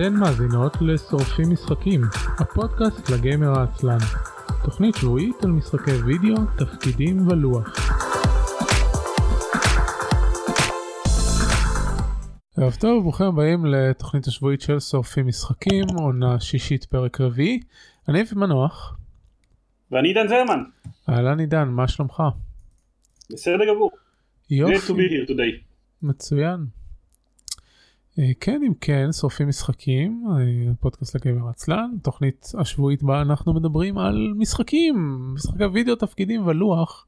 אתן מאזינות לשורפים משחקים, הפודקאסט לגיימר העצלן. תוכנית שבועית על משחקי וידאו, תפקידים ולוח. ערב טוב, ברוכים הבאים לתוכנית השבועית של שורפים משחקים, עונה שישית פרק רביעי. אני אבי מנוח. ואני עידן זרמן. אהלן עידן, מה שלומך? בסדר גמור. יופי. מצוין. אה, כן אם כן שורפים משחקים אה, פודקאסט לגבר עצלן תוכנית השבועית בה אנחנו מדברים על משחקים משחקי וידאו תפקידים ולוח.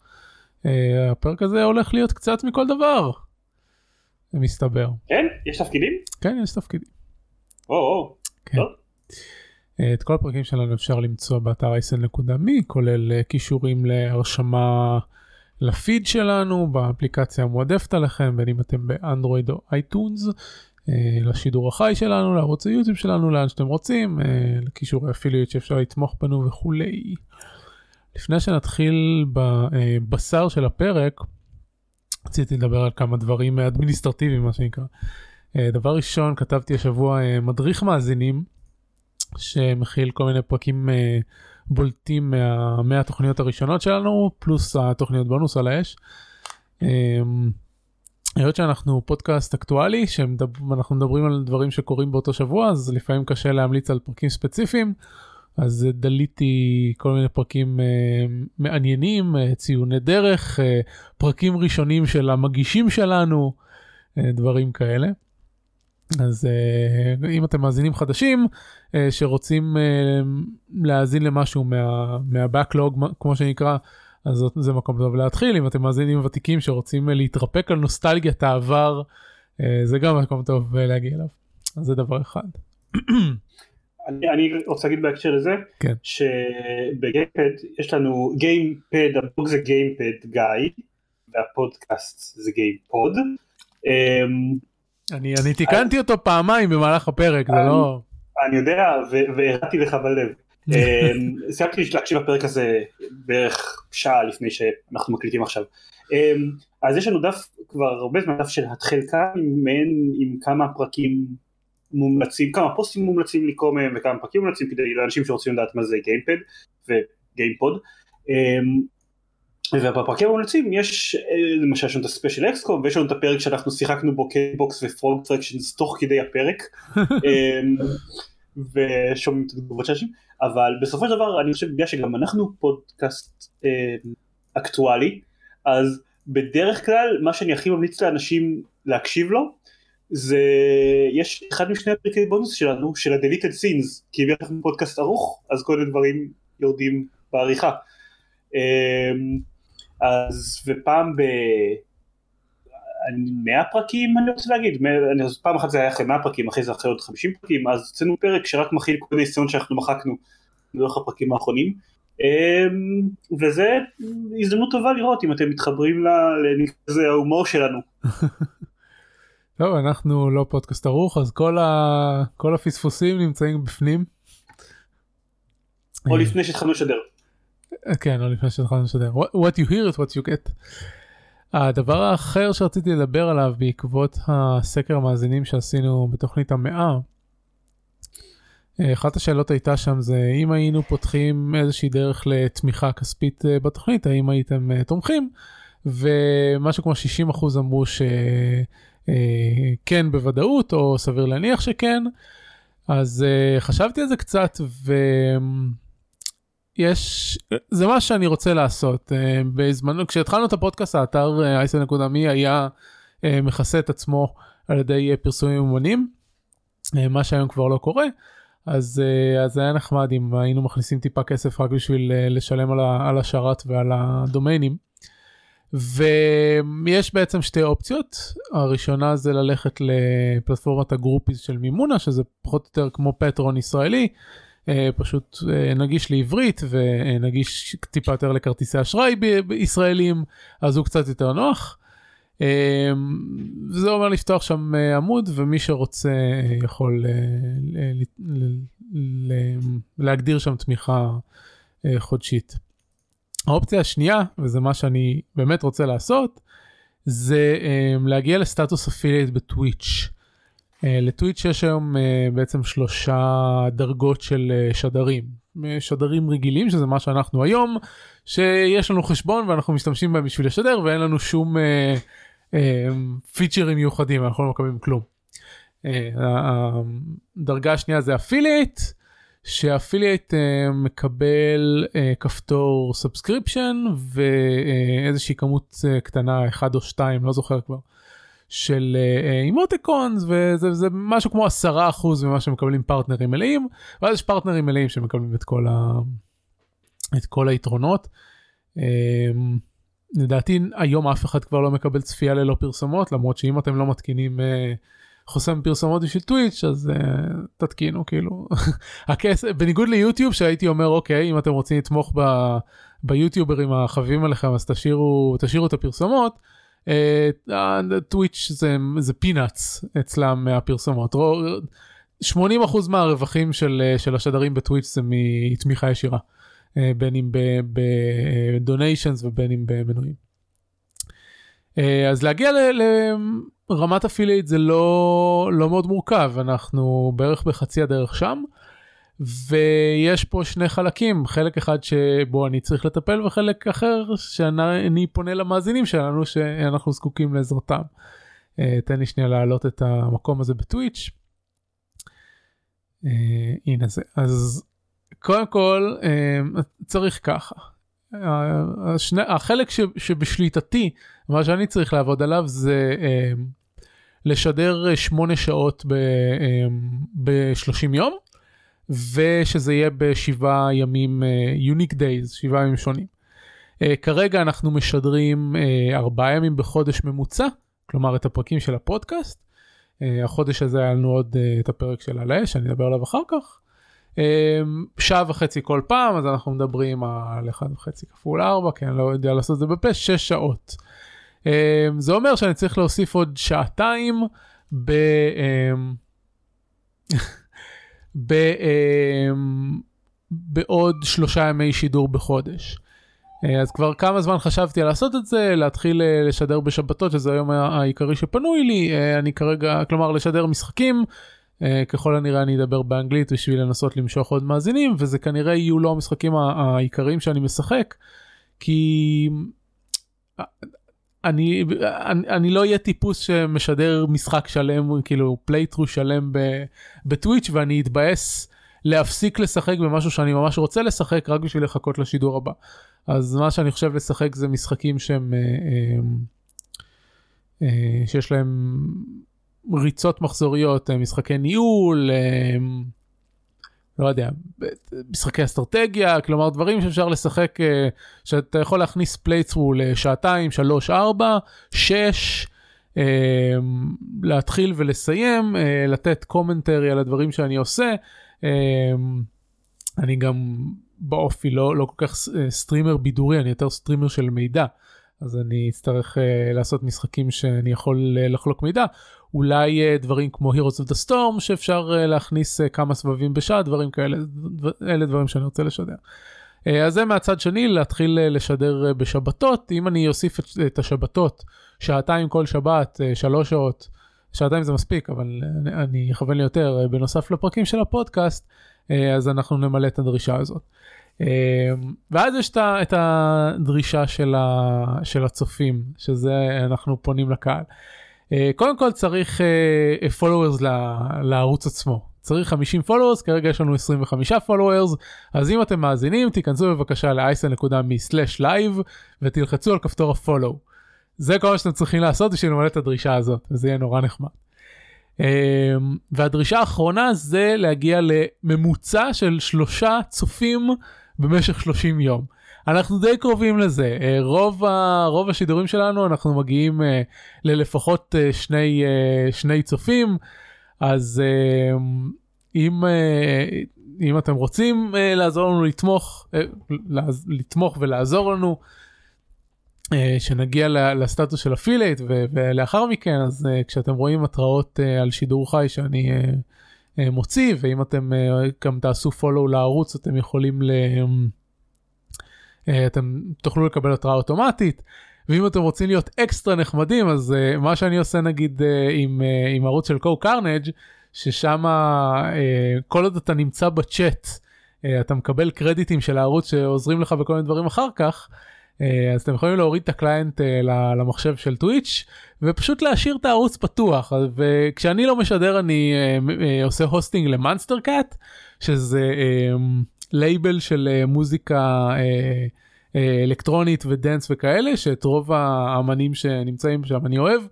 אה, הפרק הזה הולך להיות קצת מכל דבר. מסתבר. כן? יש תפקידים? כן יש תפקידים. או או. כן. טוב. את כל הפרקים שלנו אפשר למצוא באתר isn.me כולל כישורים להרשמה לפיד שלנו באפליקציה המועדפת עליכם בין אם אתם באנדרואיד או אייטונס לשידור החי שלנו לערוץ היוטיוב שלנו לאן שאתם רוצים לקישורי אפיליות שאפשר לתמוך בנו וכולי. לפני שנתחיל בבשר של הפרק רציתי לדבר על כמה דברים אדמיניסטרטיביים מה שנקרא. דבר ראשון כתבתי השבוע מדריך מאזינים שמכיל כל מיני פרקים בולטים מה, מהתוכניות הראשונות שלנו פלוס התוכניות בונוס על האש. היות שאנחנו פודקאסט אקטואלי שאנחנו מדברים על דברים שקורים באותו שבוע אז לפעמים קשה להמליץ על פרקים ספציפיים אז דליתי כל מיני פרקים uh, מעניינים uh, ציוני דרך uh, פרקים ראשונים של המגישים שלנו uh, דברים כאלה. אז uh, אם אתם מאזינים חדשים uh, שרוצים uh, להאזין למשהו מה, מהבקלוג כמו שנקרא אז זה מקום טוב להתחיל אם אתם מאזינים ותיקים שרוצים להתרפק על נוסטלגיית העבר זה גם מקום טוב להגיע אליו. אז זה דבר אחד. אני, אני רוצה להגיד בהקשר לזה כן. שבגיימפד יש לנו גיימפד הבלוג זה גיימפד גיא והפודקאסט זה גיימפוד. אני, אני תיקנתי אותו פעמיים במהלך הפרק זה לא. אני יודע והראיתי לך בלב. סיימתי להקשיב לפרק הזה בערך שעה לפני שאנחנו מקליטים עכשיו. אז יש לנו דף כבר הרבה זמן דף של התחלקה מעין עם כמה פרקים מומלצים, כמה פוסטים מומלצים לקרוא מהם וכמה פרקים מומלצים כדי לאנשים שרוצים לדעת מה זה גיימפד וגיימפוד. ובפרקים המומלצים יש למשל יש לנו את ה special XCOM ויש לנו את הפרק שאנחנו שיחקנו בו Candy Box ו Frog Fractions תוך כדי הפרק ושומעים את התגובות של אנשים אבל בסופו של דבר אני חושב בגלל שגם אנחנו פודקאסט אה, אקטואלי אז בדרך כלל מה שאני הכי ממליץ לאנשים להקשיב לו זה יש אחד משני הפרקי בונוס שלנו של ה-deleted scenes כי אם אנחנו פודקאסט ארוך אז כל מיני דברים יורדים בעריכה. אה, אז ופעם ב... 100 פרקים אני רוצה להגיד, אני, פעם אחת זה היה אחרי 100 פרקים, אחרי זה אחרי עוד 50 פרקים, אז הוצאנו פרק שרק מכיל כל מיני ניסיון שאנחנו מחקנו לאורך הפרקים האחרונים, אמ, וזה הזדמנות טובה לראות אם אתם מתחברים לזה ההומור שלנו. טוב אנחנו לא פודקאסט ערוך אז כל, ה... כל הפספוסים נמצאים בפנים. או לפני שהתחלנו לשדר. כן, או לפני שהתחלנו לשדר. What you hear is what you get. הדבר האחר שרציתי לדבר עליו בעקבות הסקר המאזינים שעשינו בתוכנית המאה. אחת השאלות הייתה שם זה אם היינו פותחים איזושהי דרך לתמיכה כספית בתוכנית האם הייתם תומכים ומשהו כמו 60% אמרו שכן בוודאות או סביר להניח שכן אז חשבתי על זה קצת ו... יש זה מה שאני רוצה לעשות uh, בזמנו כשהתחלנו את הפודקאסט האתר אייסן.מי uh, היה uh, מכסה את עצמו על ידי פרסומים אומנים מה שהיום כבר לא קורה אז אז היה נחמד אם היינו מכניסים טיפה כסף רק בשביל לשלם על, השרת ועל הדומיינים. ויש בעצם שתי אופציות הראשונה זה ללכת לפלטפורמת הגרופיס של מימונה שזה פחות או יותר כמו פטרון ישראלי. פשוט נגיש לעברית ונגיש טיפה יותר לכרטיסי אשראי בישראלים אז הוא קצת יותר נוח. זה אומר לפתוח שם עמוד ומי שרוצה יכול להגדיר שם תמיכה חודשית. האופציה השנייה וזה מה שאני באמת רוצה לעשות זה להגיע לסטטוס affiliate בטוויץ'. לטוויץ' יש היום בעצם שלושה דרגות של שדרים. שדרים רגילים שזה מה שאנחנו היום שיש לנו חשבון ואנחנו משתמשים בהם בשביל לשדר ואין לנו שום פיצ'רים מיוחדים אנחנו לא מקבלים כלום. הדרגה השנייה זה affiliate ש affiliate מקבל כפתור subscription ואיזושהי כמות קטנה אחד או שתיים לא זוכר כבר של emoticons וזה משהו כמו עשרה אחוז ממה שמקבלים פרטנרים מלאים ואז יש פרטנרים מלאים שמקבלים את כל, ה... את כל היתרונות. לדעתי היום אף אחד כבר לא מקבל צפייה ללא פרסומות למרות שאם אתם לא מתקינים חוסם פרסומות בשביל טוויץ' אז אה, תתקינו כאילו הכסף בניגוד ליוטיוב שהייתי אומר אוקיי אם אתם רוצים לתמוך ב, ביוטיוברים החביבים עליכם אז תשאירו תשאירו את הפרסומות. טוויץ' uh, זה זה פינאץ אצלם מהפרסומות. 80% מהרווחים של, של השדרים בטוויץ' זה מתמיכה ישירה בין אם בדוניישנס ובין אם במנויים. אז להגיע ל... ל רמת אפילייט זה לא, לא מאוד מורכב, אנחנו בערך בחצי הדרך שם, ויש פה שני חלקים, חלק אחד שבו אני צריך לטפל וחלק אחר שאני פונה למאזינים שלנו שאנחנו זקוקים לעזרתם. Uh, תן לי שנייה להעלות את המקום הזה בטוויץ'. Uh, הנה זה, אז קודם כל uh, צריך ככה. השני, החלק ש, שבשליטתי, מה שאני צריך לעבוד עליו זה לשדר 8 שעות ב-30 אמ, יום, ושזה יהיה בשבעה ימים, יוניק uh, דייז, שבעה ימים שונים. Uh, כרגע אנחנו משדרים uh, ארבעה ימים בחודש ממוצע, כלומר את הפרקים של הפודקאסט. החודש הזה היה לנו עוד את הפרק של על האש, אני אדבר עליו אחר כך. שעה וחצי כל פעם, אז אנחנו מדברים על 1 וחצי כפול 4, כי אני לא יודע לעשות את זה בפה, 6 שעות. זה אומר שאני צריך להוסיף עוד שעתיים ב... ב... Um, בעוד שלושה ימי שידור בחודש. Uh, אז כבר כמה זמן חשבתי לעשות את זה, להתחיל uh, לשדר בשבתות, שזה היום העיקרי שפנוי לי, uh, אני כרגע, כלומר לשדר משחקים, ככל הנראה אני אדבר באנגלית בשביל לנסות למשוך עוד מאזינים, וזה כנראה יהיו לא המשחקים העיקריים שאני משחק, כי אני, אני, אני לא אהיה טיפוס שמשדר משחק שלם כאילו playthrough שלם בטוויץ' ואני אתבאס להפסיק לשחק במשהו שאני ממש רוצה לשחק רק בשביל לחכות לשידור הבא. אז מה שאני חושב לשחק זה משחקים שהם אה, אה, אה, שיש להם ריצות מחזוריות משחקי ניהול. לא יודע, משחקי אסטרטגיה, כלומר דברים שאפשר לשחק, אה, שאתה יכול להכניס playthrough לשעתיים, שלוש, ארבע, שש, אה, להתחיל ולסיים, אה, לתת commentary על הדברים שאני עושה. אני גם באופי לא, לא כל כך streamer בידורי, אני יותר streamer של מידע. אז אני אצטרך אה, לעשות משחקים שאני יכול אה, לחלוק מידע. אולי uh, דברים כמו Heroes of the Storm שאפשר uh, להכניס uh, כמה סבבים בשעה, דברים כאלה, אלה דברים שאני רוצה לשדר. Uh, אז זה מהצד שני, להתחיל uh, לשדר uh, בשבתות. אם אני אוסיף את, את השבתות, שעתיים כל שבת, uh, שלוש שעות, שעתיים זה מספיק, אבל uh, אני אכוון לי יותר, uh, בנוסף לפרקים של הפודקאסט, uh, אז אנחנו נמלא את הדרישה הזאת. ואז יש את הדרישה של, הצופים, שזה אנחנו פונים לקהל. אה, קודם כל צריך אה, followers לערוץ עצמו. צריך 50 followers, כרגע יש לנו 25 followers, אז אם אתם מאזינים, תיכנסו בבקשה ל-isl.me/live ותלחצו על כפתור ה-follow. זה כל מה שאתם צריכים לעשות בשביל למלא את הדרישה הזאת, וזה יהיה נורא נחמד. Um, והדרישה האחרונה זה להגיע לממוצע של שלושה צופים במשך 30 יום. אנחנו די קרובים לזה, אה, רוב, ה, רוב השידורים שלנו אנחנו מגיעים אה, ללפחות אה, שני, שני צופים, אז אם, אם אתם רוצים לעזור לנו לתמוך, לתמוך ולעזור לנו, שנגיע לסטטוס של אפילייט ולאחר מכן אז כשאתם רואים התראות על שידור חי שאני מוציא ואם אתם גם תעשו פולו לערוץ אתם יכולים ל... אה, אתם תוכלו לקבל התראה אוטומטית ואם אתם רוצים להיות אקסטרה נחמדים אז אה, מה שאני עושה נגיד אה, עם, אה, עם ערוץ של CohhCarnage ששם אה, כל עוד אתה נמצא בצ'אט אה, אתה מקבל קרדיטים של הערוץ שעוזרים לך בכל מיני דברים אחר כך. אה, אז אתם יכולים להוריד את ה client אה, למחשב של טוויץ' ופשוט להשאיר את הערוץ פתוח וכשאני לא משדר אני uh, עושה הוסטינג למאנסטר קאט שזה לייבל של מוזיקה. אה, אלקטרונית ודנס וכאלה שאת רוב האמנים שנמצאים שם אני אוהב.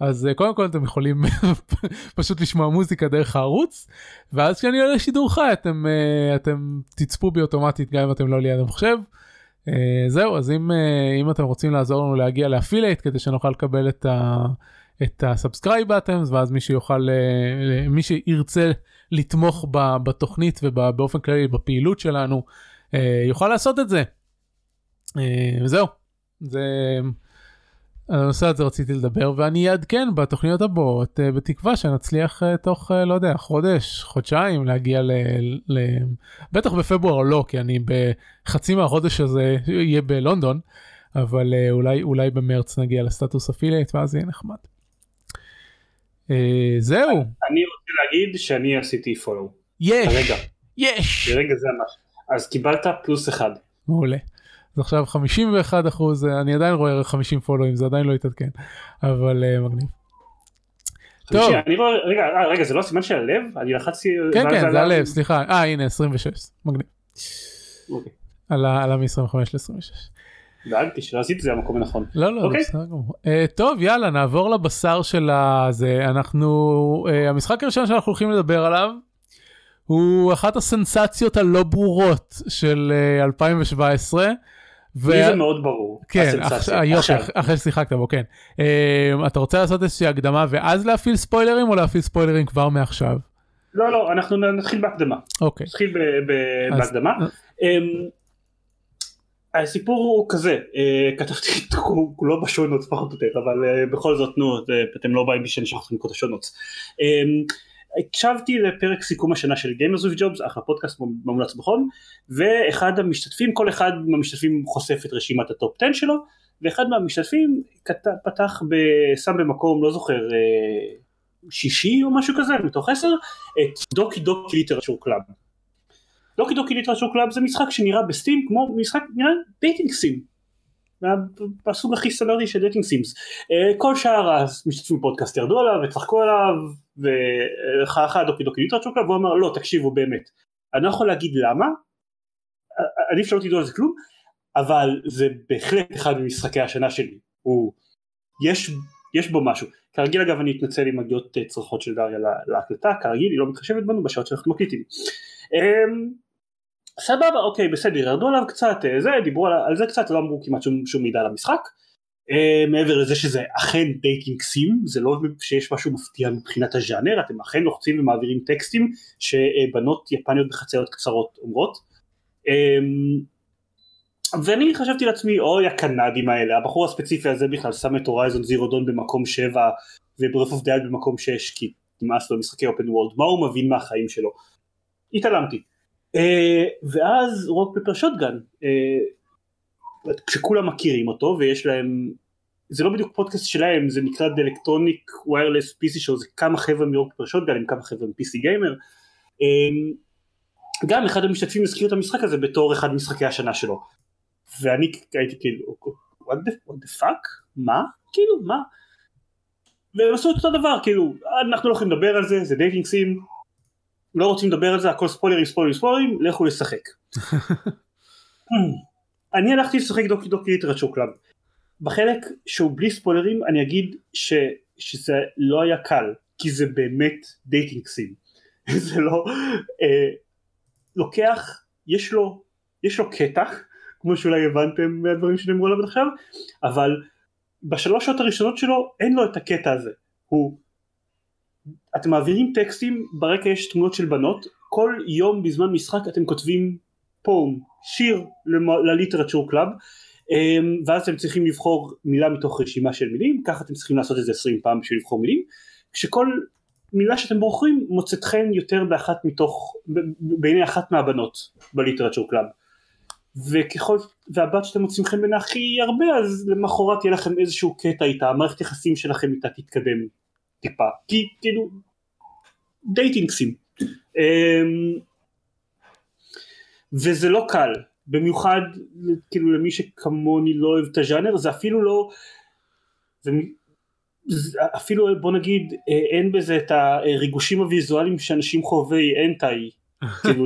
אז אה, קודם כל אתם יכולים פשוט לשמוע מוזיקה דרך הערוץ ואז כשאני עולה לשידור חי אתם אה, אתם תצפו בי אוטומטית גם אם אתם לא ליד המחשב. זהו אז אם אם אתם רוצים לעזור לנו להגיע ל affiliate כדי שנוכל לקבל את ה... את ה subscribe buttons ואז מי שיוכל מי שירצה לתמוך בתוכנית ובאופן כללי בפעילות שלנו יוכל לעשות את זה. אה, וזהו, זה... על הנושא הזה רציתי לדבר ואני אעדכן בתוכניות הבאות אה, בתקווה שנצליח אה, תוך לא יודע חודש חודשיים להגיע ל... ל... בטח בפברואר לא כי אני בחצי מהחודש הזה יהיה בלונדון אבל אולי אולי במרץ נגיע לסטטוס אפילייט ואז יהיה נחמד. זהו. אני רוצה להגיד שאני עשיתי פולו. יש. יש. ברגע זה ממש. אז קיבלת פלוס אחד. מעולה. אז עכשיו 51 אחוז אני עדיין רואה ערך 50 פולואים זה עדיין לא התעדכן אבל uh, מגניב. טוב. אני רגע, אה, רגע זה לא סימן של הלב? אני לחצתי... כן כן זה הלב סליחה אה הנה 26 מגניב. עלה מ-25 ל-26. דאגתי שלא עשיתי את זה במקום הנכון. לא לא, okay. אוקיי. בסדר גמור. Uh, טוב יאללה נעבור לבשר של הזה אנחנו uh, המשחק הראשון שאנחנו הולכים לדבר עליו הוא אחת הסנסציות הלא ברורות של uh, 2017. ו... לי זה מאוד ברור. כן, יופי, אחרי ששיחקת בו, כן. Uh, אתה רוצה לעשות איזושהי הקדמה ואז להפעיל ספוילרים או להפעיל ספוילרים כבר מעכשיו? לא, לא, אנחנו נתחיל בהקדמה. אוקיי. נתחיל בהקדמה. אמ, הסיפור הוא כזה, אה, כתבתי את כולו ב show notes פחות או יותר, אבל בכל זאת נו, אתם לא באים בשביל אשלח לכם את ה show notes. הקשבתי לפרק סיכום השנה של Gamers with Jobs, אחלה פודקאסט מומלץ בחום, ואחד המשתתפים, כל אחד מהמשתתפים חושף את רשימת ה top 10 שלו, ואחד מהמשתתפים פתח, שם במקום, לא זוכר, אה, שישי או משהו כזה, מתוך עשר, את Doki Doki Literature Club. Doki Doki Literature Club זה משחק שנראה ב Steam כמו משחק, נראה dating sim. מהסוג הכי סטנדרטי של dating sims. אה, כל שאר המשתתפים בפודקאסט ירדו עליו וצחקו עליו וחה חה Doki Doki Literature Club והוא אמר לא תקשיבו באמת אני לא יכול להגיד למה עדיף שלא תדעו על זה כלום אבל זה בהחלט אחד ממשחקי השנה שלי. הוא יש יש בו משהו. כרגיל אגב אני אתנצל אם מגיעות אה, צרחות של דריה להקלטה כרגיל היא לא מתחשבת בנו בשעות שאנחנו מקליטים. אמ, סבבה אוקיי בסדר ירדו עליו קצת אה, זה דיברו על, על זה קצת לא אמרו כמעט שום, שום מידע על המשחק. אה, מעבר לזה שזה אכן dating sim זה לא שיש משהו מפתיע מבחינת הז'אנר אתם אכן לוחצים ומעבירים טקסטים שבנות יפניות בחצאיות קצרות אומרות. אמ, ואני חשבתי לעצמי אוי הקנדים האלה הבחור הספציפי הזה בכלל שם את Horizon Zero Dawn במקום 7 ו Breath of the Wild במקום 6 כי נמאס לו משחקי open world מה הוא מבין מהחיים שלו? התעלמתי ואז Rock Paper Shotgun כשכולם מכירים אותו ויש להם זה לא בדיוק פודקאסט שלהם זה נקרא The Electronic Wireless PC Show זה כמה חבר'ה מ Rock Paper Shotgun עם כמה חבר'ה מ PC Gamer אמ, גם אחד המשתתפים הזכיר את המשחק הזה בתור אחד משחקי השנה שלו. ואני הייתי כאילו what the, what the fuck? מה? כאילו מה? והם עשו את אותו דבר כאילו אנחנו לא יכולים לדבר על זה זה dating sim לא רוצים לדבר על זה, הכל ספוילרים, ספוילרים, ספוילרים, לכו לשחק. אני הלכתי לשחק Doki Doki Literature Club. בחלק שהוא בלי ספוילרים אני אגיד ש, שזה לא היה קל, כי זה באמת dating sim. זה לא... אה, לוקח, יש לו, יש לו קטע, כמו שאולי הבנתם מהדברים שנאמרו עליו עד עכשיו, אבל בשלוש שעות הראשונות שלו אין לו את הקטע הזה. הוא אתם מעבירים טקסטים, ברקע יש תמונות של בנות, כל יום בזמן משחק אתם כותבים poem, שיר ל literature club, אמ, ואז אתם צריכים לבחור מילה מתוך רשימה של מילים, ככה אתם צריכים לעשות את זה 20 פעם בשביל לבחור מילים, כשכל מילה שאתם בוחרים מוצאת חן יותר באחת מתוך, בעיני אחת מהבנות ב literature club. וככה הבת שאתם מוצאים חן בעיני הכי הרבה אז למחרת יהיה לכם איזשהו קטע איתה המערכת יחסים שלכם איתה תתקדם טיפה. כי כאילו dating sim אמ, וזה לא קל. במיוחד כאילו למי שכמוני לא אוהב את הז'אנר זה אפילו לא זה, זה אפילו בוא נגיד אה, אין בזה את הריגושים הוויזואליים שאנשים חובבי הנטאי. כאילו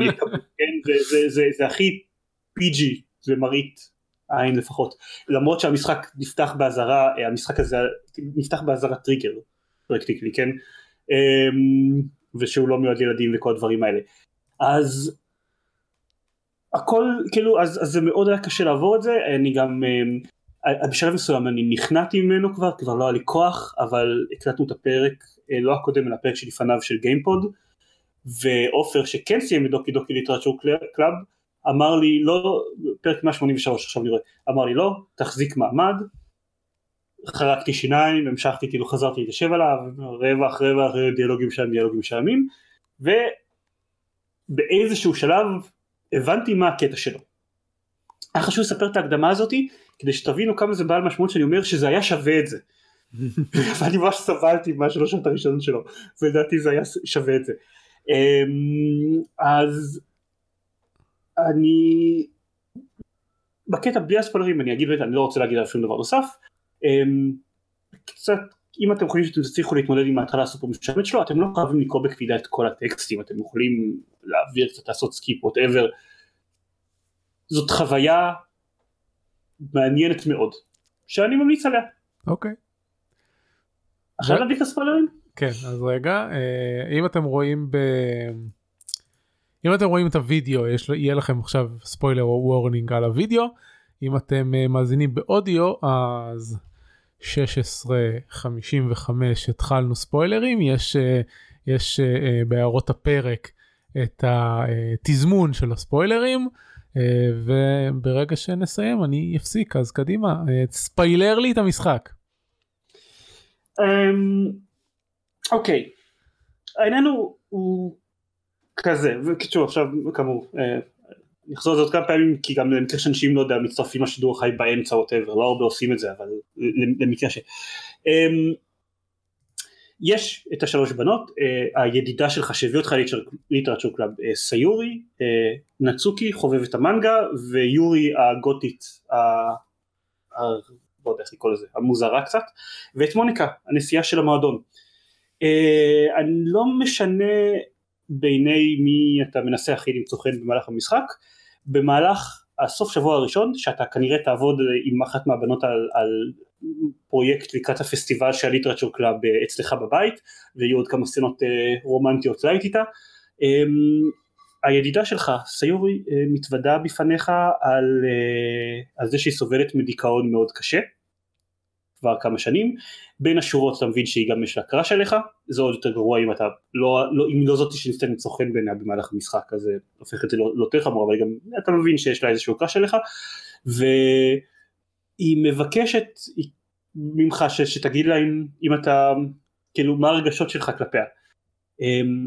כן, זה, זה, זה, זה הכי PG זה מראית עין לפחות. למרות שהמשחק נפתח באזהרה המשחק הזה נפתח באזהרת טריגר פרקטיקלי כן? אמ, ושהוא לא מיועד לילדים וכל הדברים האלה. אז הכל כאילו אז, אז זה מאוד היה קשה לעבור את זה. אני גם אמ, בשלב מסוים אני נכנעתי ממנו כבר כבר לא היה לי כוח אבל הקלטנו את הפרק אה, לא הקודם אלא הפרק שלפניו של גיימפוד. ועופר שכן סיים את Doki Doki Literature Club אמר לי לא, פרק 183 עכשיו אני רואה, אמר לי לא, תחזיק מעמד, חרקתי שיניים, המשכתי כאילו חזרתי להתיישב עליו, רווח רווח דיאלוגים שם דיאלוגים משעממים, ובאיזשהו שלב הבנתי מה הקטע שלו. היה חשוב לספר את ההקדמה הזאתי כדי שתבינו כמה זה בעל משמעות שאני אומר שזה היה שווה את זה. ואני ממש סבלתי מהשלוש שעות הראשונות שלו ולדעתי זה היה שווה את זה. אמ, אז אני בקטע בלי הספוילרים אני אגיד אני לא רוצה להגיד על שום דבר נוסף קצת אם אתם חושבים שאתם תצליחו להתמודד עם ההתחלה הסופר משעממת שלו אתם לא חייבים לקרוא בקפידה את כל הטקסטים אתם יכולים להעביר קצת לעשות skip whatever זאת חוויה מעניינת מאוד שאני ממליץ עליה. אוקיי. עכשיו להביא את הספוילרים? כן אז רגע אה, אם אתם רואים ב... אם אתם רואים את הוידאו יש יהיה לכם עכשיו spoiler warning על הוידאו אם אתם אה, מאזינים באודיו אז 16:55 התחלנו ספוילרים. יש אה, יש אה, בהערות הפרק את התזמון של הספוילרים וברגע שנסיים אני אפסיק אז קדימה. ספיילר לי את המשחק. אמ, אוקיי. העניין הוא כזה וקיצור עכשיו כאמור אה, נחזור על זה עוד כמה פעמים כי גם למקרה שאנשים לא יודע מצטרפים לשידור החי באמצע ווטאבר לא הרבה עושים את זה אבל למקרה ש... אמ, יש את השלוש בנות אה, הידידה שלך שהביא אותך literature club אה, סאיורי נאצוקי חובבת המנגה ויורי הגותית ה... לא יודע איך לקרוא לזה המוזרה קצת ואת מוניקה הנשיאה של המועדון. אני לא משנה בעיני מי אתה מנסה הכי למצוא חן במהלך המשחק במהלך הסוף שבוע הראשון שאתה כנראה תעבוד עם אחת מהבנות על, על פרויקט לקראת הפסטיבל של literature club אה, אצלך בבית ויהיו עוד כמה סצנות אה, רומנטיות light איתה. אמ, הידידה שלך סיורי אה, מתוודה בפניך על, על זה שהיא סובלת מדיכאון מאוד קשה כבר כמה שנים, בין השורות אתה מבין שהיא גם יש לה crush עליך, זה עוד יותר גרוע אם אתה לא, לא אם לא זאתי שניסית למצוא חן בעיניה במהלך המשחק אז זה הופך את זה לא, לא יותר חמור אבל גם אתה מבין שיש לה איזשהו crush עליך. והיא מבקשת ממך ש, שתגיד לה אם, אם אתה כאילו מה הרגשות שלך כלפיה. אמ,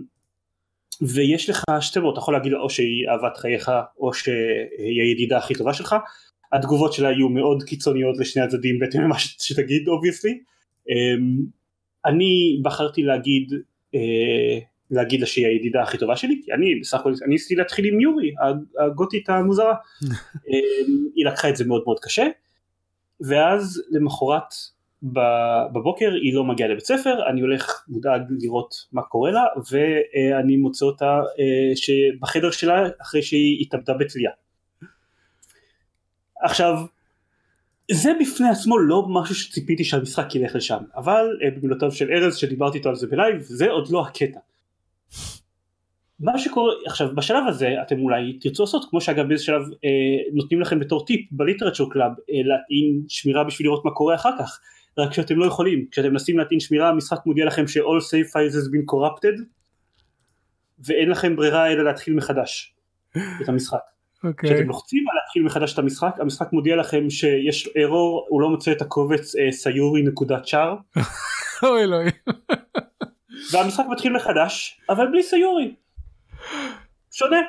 ויש לך שתי ברירות אתה יכול להגיד לה או שהיא אהבת חייך או שהיא הידידה הכי טובה שלך התגובות שלה יהיו מאוד קיצוניות לשני הצדדים בהתאם למה שתגיד obviously אמ, אני בחרתי להגיד אה, להגיד לה שהיא הידידה הכי טובה שלי כי אני בסך הכל אני ניסיתי להתחיל עם יורי הגותית המוזרה. אמ, היא לקחה את זה מאוד מאוד קשה ואז למחרת בבוקר היא לא מגיעה לבית ספר אני הולך מודאג לראות מה קורה לה ואני מוצא אותה אה, שבחדר שלה אחרי שהיא התאבדה בתלייה עכשיו זה בפני עצמו לא משהו שציפיתי שהמשחק ילך לשם אבל אה, במילותיו של ארז שדיברתי איתו על זה בלייב זה עוד לא הקטע. מה שקורה עכשיו בשלב הזה אתם אולי תרצו לעשות כמו שאגב באיזה שלב אה, נותנים לכם בתור טיפ ב Literature Club אה, להטעין שמירה בשביל לראות מה קורה אחר כך רק שאתם לא יכולים כשאתם מנסים להטעין שמירה המשחק מודיע לכם ש-all save files has been corrupted ואין לכם ברירה אלא להתחיל מחדש את המשחק. אוקיי. כשאתם לוחצים על להתחיל מחדש את המשחק, המשחק מודיע לכם שיש ארור, הוא לא מוצא את הקובץ אה, סיורי נקודת char. אוי אלוהים. והמשחק מתחיל מחדש, אבל בלי סיורי. שונה.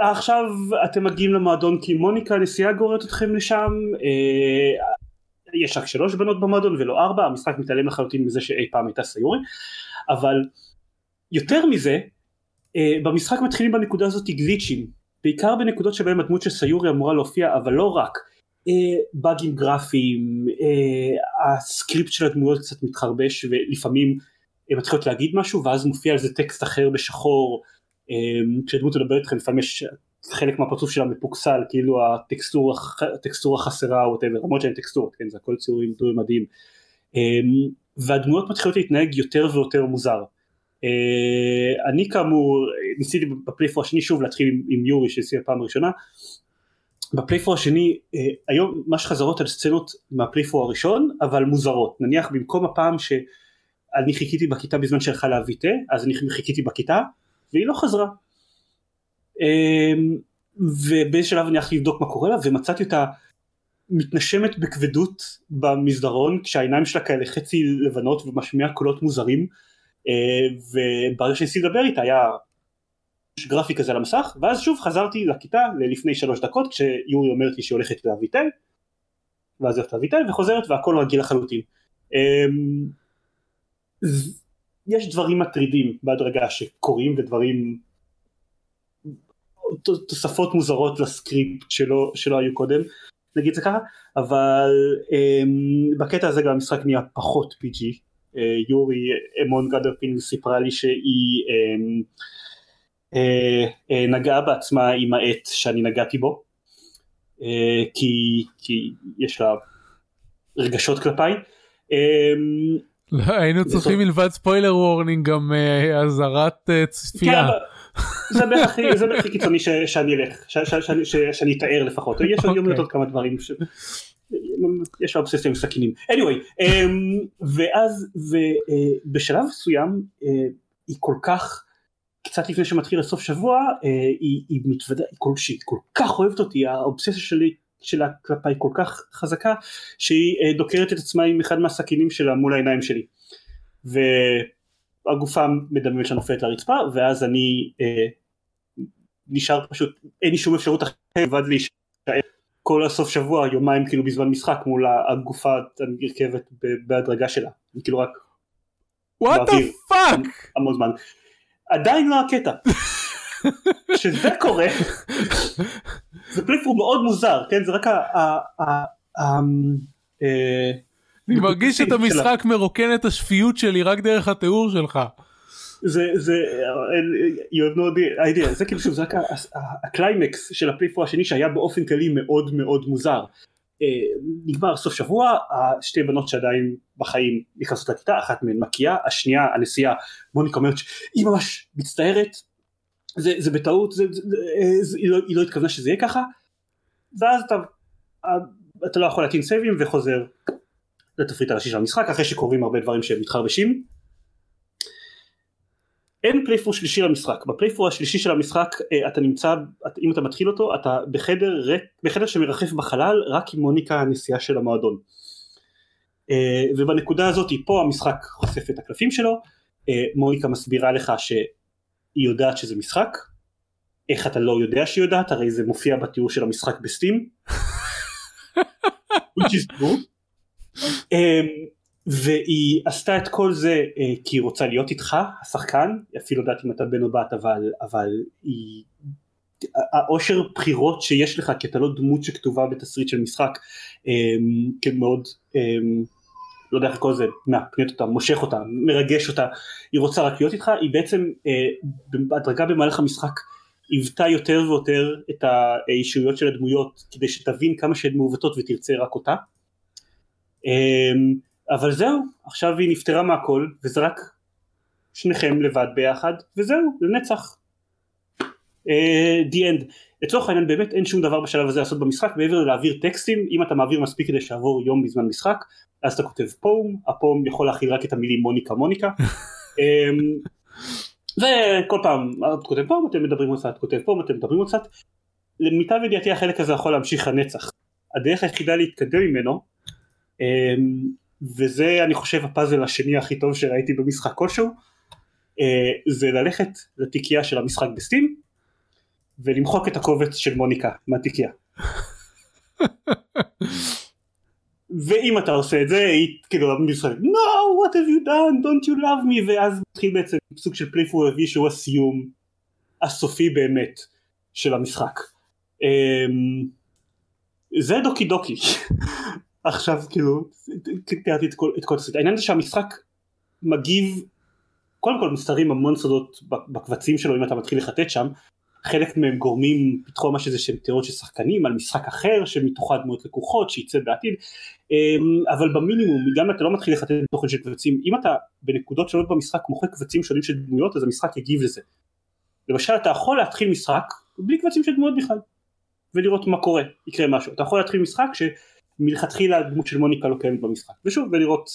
עכשיו אתם מגיעים למועדון כי מוניקה הנשיאה גוררת אתכם לשם, אה, יש רק שלוש בנות במועדון ולא ארבע, המשחק מתעלם לחלוטין מזה שאי פעם הייתה סיורי, אבל יותר מזה, אה, במשחק מתחילים בנקודה הזאת גליצ'ים, בעיקר בנקודות שבהם הדמות של סיורי אמורה להופיע, אבל לא רק. אה, באגים גרפיים, אה, הסקריפט של הדמויות קצת מתחרבש ולפעמים הן מתחילות להגיד משהו ואז מופיע על זה טקסט אחר בשחור, כשדמות מדברת איתכם לפעמים יש חלק מהפרצוף שלה מפוקסל, כאילו הטקסטורה, הטקסטורה חסרה או whatever, למרות שאין טקסטורות, כן, זה הכל ציורים דברים מדהים. והדמויות מתחילות להתנהג יותר ויותר מוזר. Uh, אני כאמור ניסיתי בפלייפור השני שוב להתחיל עם, עם יורי שהסיע פעם ראשונה. בפלייפור השני uh, היום ממש חזרות על סצנות מהפלייפור הראשון אבל מוזרות. נניח במקום הפעם שאני חיכיתי בכיתה בזמן שהלכה להביא תה אז אני חיכיתי בכיתה והיא לא חזרה. uh, ובאיזה שלב אני הלכתי לבדוק מה קורה לה ומצאתי אותה מתנשמת בכבדות במסדרון כשהעיניים שלה כאלה חצי לבנות ומשמיעה קולות מוזרים. אה, וברגע שניסיתי לדבר איתה היה גרפי כזה על המסך ואז שוב חזרתי לכיתה ללפני שלוש דקות כשיורי אומרת לי שהיא הולכת תה ואז הולכת תה וחוזרת והכל רגיל לחלוטין. אמ, יש דברים מטרידים בהדרגה שקורים ודברים תוספות מוזרות לסקריפט שלא, שלא היו קודם נגיד זה ככה אבל um, בקטע הזה גם המשחק נהיה פחות PG אה, יורי אמון גדרפין סיפרה לי שהיא אמ, אה, אה, נגעה בעצמה עם העט שאני נגעתי בו כי, כי יש לה רגשות כלפיי. אמ, לא, היינו צריכים מלבד spoiler warning גם אזהרת צפייה. כן, זה בערך הכי קיצוני שאני אלך, שאני אתאר לפחות, יש עוד אוקיי. עוד כמה דברים יש אובססיה עם סכינים. anyway, אמ, ואז ובשלב אה, מסוים אה, היא כל כך, קצת לפני שמתחיל הסוף שבוע, אה, היא, היא מתוודה, היא כל, שהיא כל כך אוהבת אותי, האובססיה שלי שלה כלפיי כל כך חזקה, שהיא דוקרת את עצמה עם אחד מהסכינים שלה מול העיניים שלי. והגופה מדממת שנופלת לרצפה, ואז אני אה, נשאר פשוט, אין לי שום אפשרות אחרת מלבד להישאר. כל הסוף שבוע יומיים כאילו בזמן משחק מול הגופה הנרכבת בהדרגה שלה. כאילו רק what the fuck המון זמן. עדיין לא הקטע. כשזה קורה זה playthrough מאוד מוזר כן? זה רק ה... אה, אני מרגיש את המשחק מרוקן את השפיות שלי רק דרך התיאור שלך. זה זה you have no idea. זה כאילו שזה רק הקליימקס של ה playthrough השני שהיה באופן כללי מאוד מאוד מוזר. אה, נגמר סוף שבוע השתי בנות שעדיין בחיים נכנסות לכיתה אחת מהן מקיאה השנייה הנשיאה מוניקה אומרת שהיא ממש מצטערת. זה, זה בטעות זה, זה, זה, היא, לא, היא לא התכוונה שזה יהיה ככה. ואז אתה אתה לא יכול להטעין סייבים וחוזר לתפריט הראשי של המשחק אחרי שקורים הרבה דברים שהם מתחרבשים אין פלייפור שלישי למשחק, בפלייפור השלישי של המשחק אה, אתה נמצא, אם אתה מתחיל אותו, אתה בחדר, בחדר שמרחף בחלל רק עם מוניקה הנשיאה של המועדון. אה, ובנקודה הזאת פה המשחק חושף את הקלפים שלו, אה, מוניקה מסבירה לך שהיא יודעת שזה משחק, איך אתה לא יודע שהיא יודעת, הרי זה מופיע בתיאור של המשחק בסטים. which is true. והיא עשתה את כל זה אה, כי היא רוצה להיות איתך השחקן. אפילו יודעת אם אתה בן או בת אבל אבל היא העושר בחירות שיש לך כי אתה לא דמות שכתובה בתסריט של משחק אה, כמאוד אה, לא יודע איך לקרוא לזה מהפניות אותה מושך אותה מרגש אותה. היא רוצה רק להיות איתך. היא בעצם בהדרגה במהלך המשחק היוותה יותר ויותר את האישויות של הדמויות כדי שתבין כמה שהן מעוותות ותרצה רק אותה אבל זהו, עכשיו היא נפטרה מהכל, וזה רק שניכם לבד ביחד, וזהו, לנצח. Uh, the end. לצורך העניין באמת אין שום דבר בשלב הזה לעשות במשחק מעבר ללהעביר טקסטים, אם אתה מעביר מספיק כדי שיעבור יום בזמן משחק, אז אתה כותב פום, הפום יכול להכיל רק את המילים מוניקה מוניקה. um, וכל פעם את כותב פום, אתם מדברים קצת, כותב פום, אתם מדברים קצת. למיטב ידיעתי החלק הזה יכול להמשיך לנצח. הדרך היחידה להתקדם ממנו um, וזה אני חושב הפאזל השני הכי טוב שראיתי במשחק כלשהו, אה, זה ללכת לתיקייה של המשחק בסטים, ולמחוק את הקובץ של מוניקה מהתיקייה. ואם אתה עושה את זה, היא כאילו משחק, no, what have you done, don't you love me, ואז מתחיל בעצם סוג של פלייפור רביעי שהוא הסיום הסופי באמת של המשחק. אמ, זה דוקי דוקי. עכשיו כאילו, תיארתי את כל הסרט. העניין זה שהמשחק מגיב, קודם כל מסתרים המון סודות בקבצים שלו אם אתה מתחיל לחטט שם, חלק מהם גורמים פתחו ממש איזה שהם תיאוריות של שחקנים על משחק אחר שמתוכו הדמויות לקוחות שייצא בעתיד אמ, אבל במינימום גם אם אתה לא מתחיל לחטט תוכן של קבצים אם אתה בנקודות שונות במשחק מוחק קבצים שונים של דמויות אז המשחק יגיב לזה. למשל אתה יכול להתחיל משחק בלי קבצים של דמויות בכלל ולראות מה קורה יקרה משהו אתה יכול להתחיל משחק שמלכתחילה הדמות של מוניקה לא קיימת במשחק. ושוב ולראות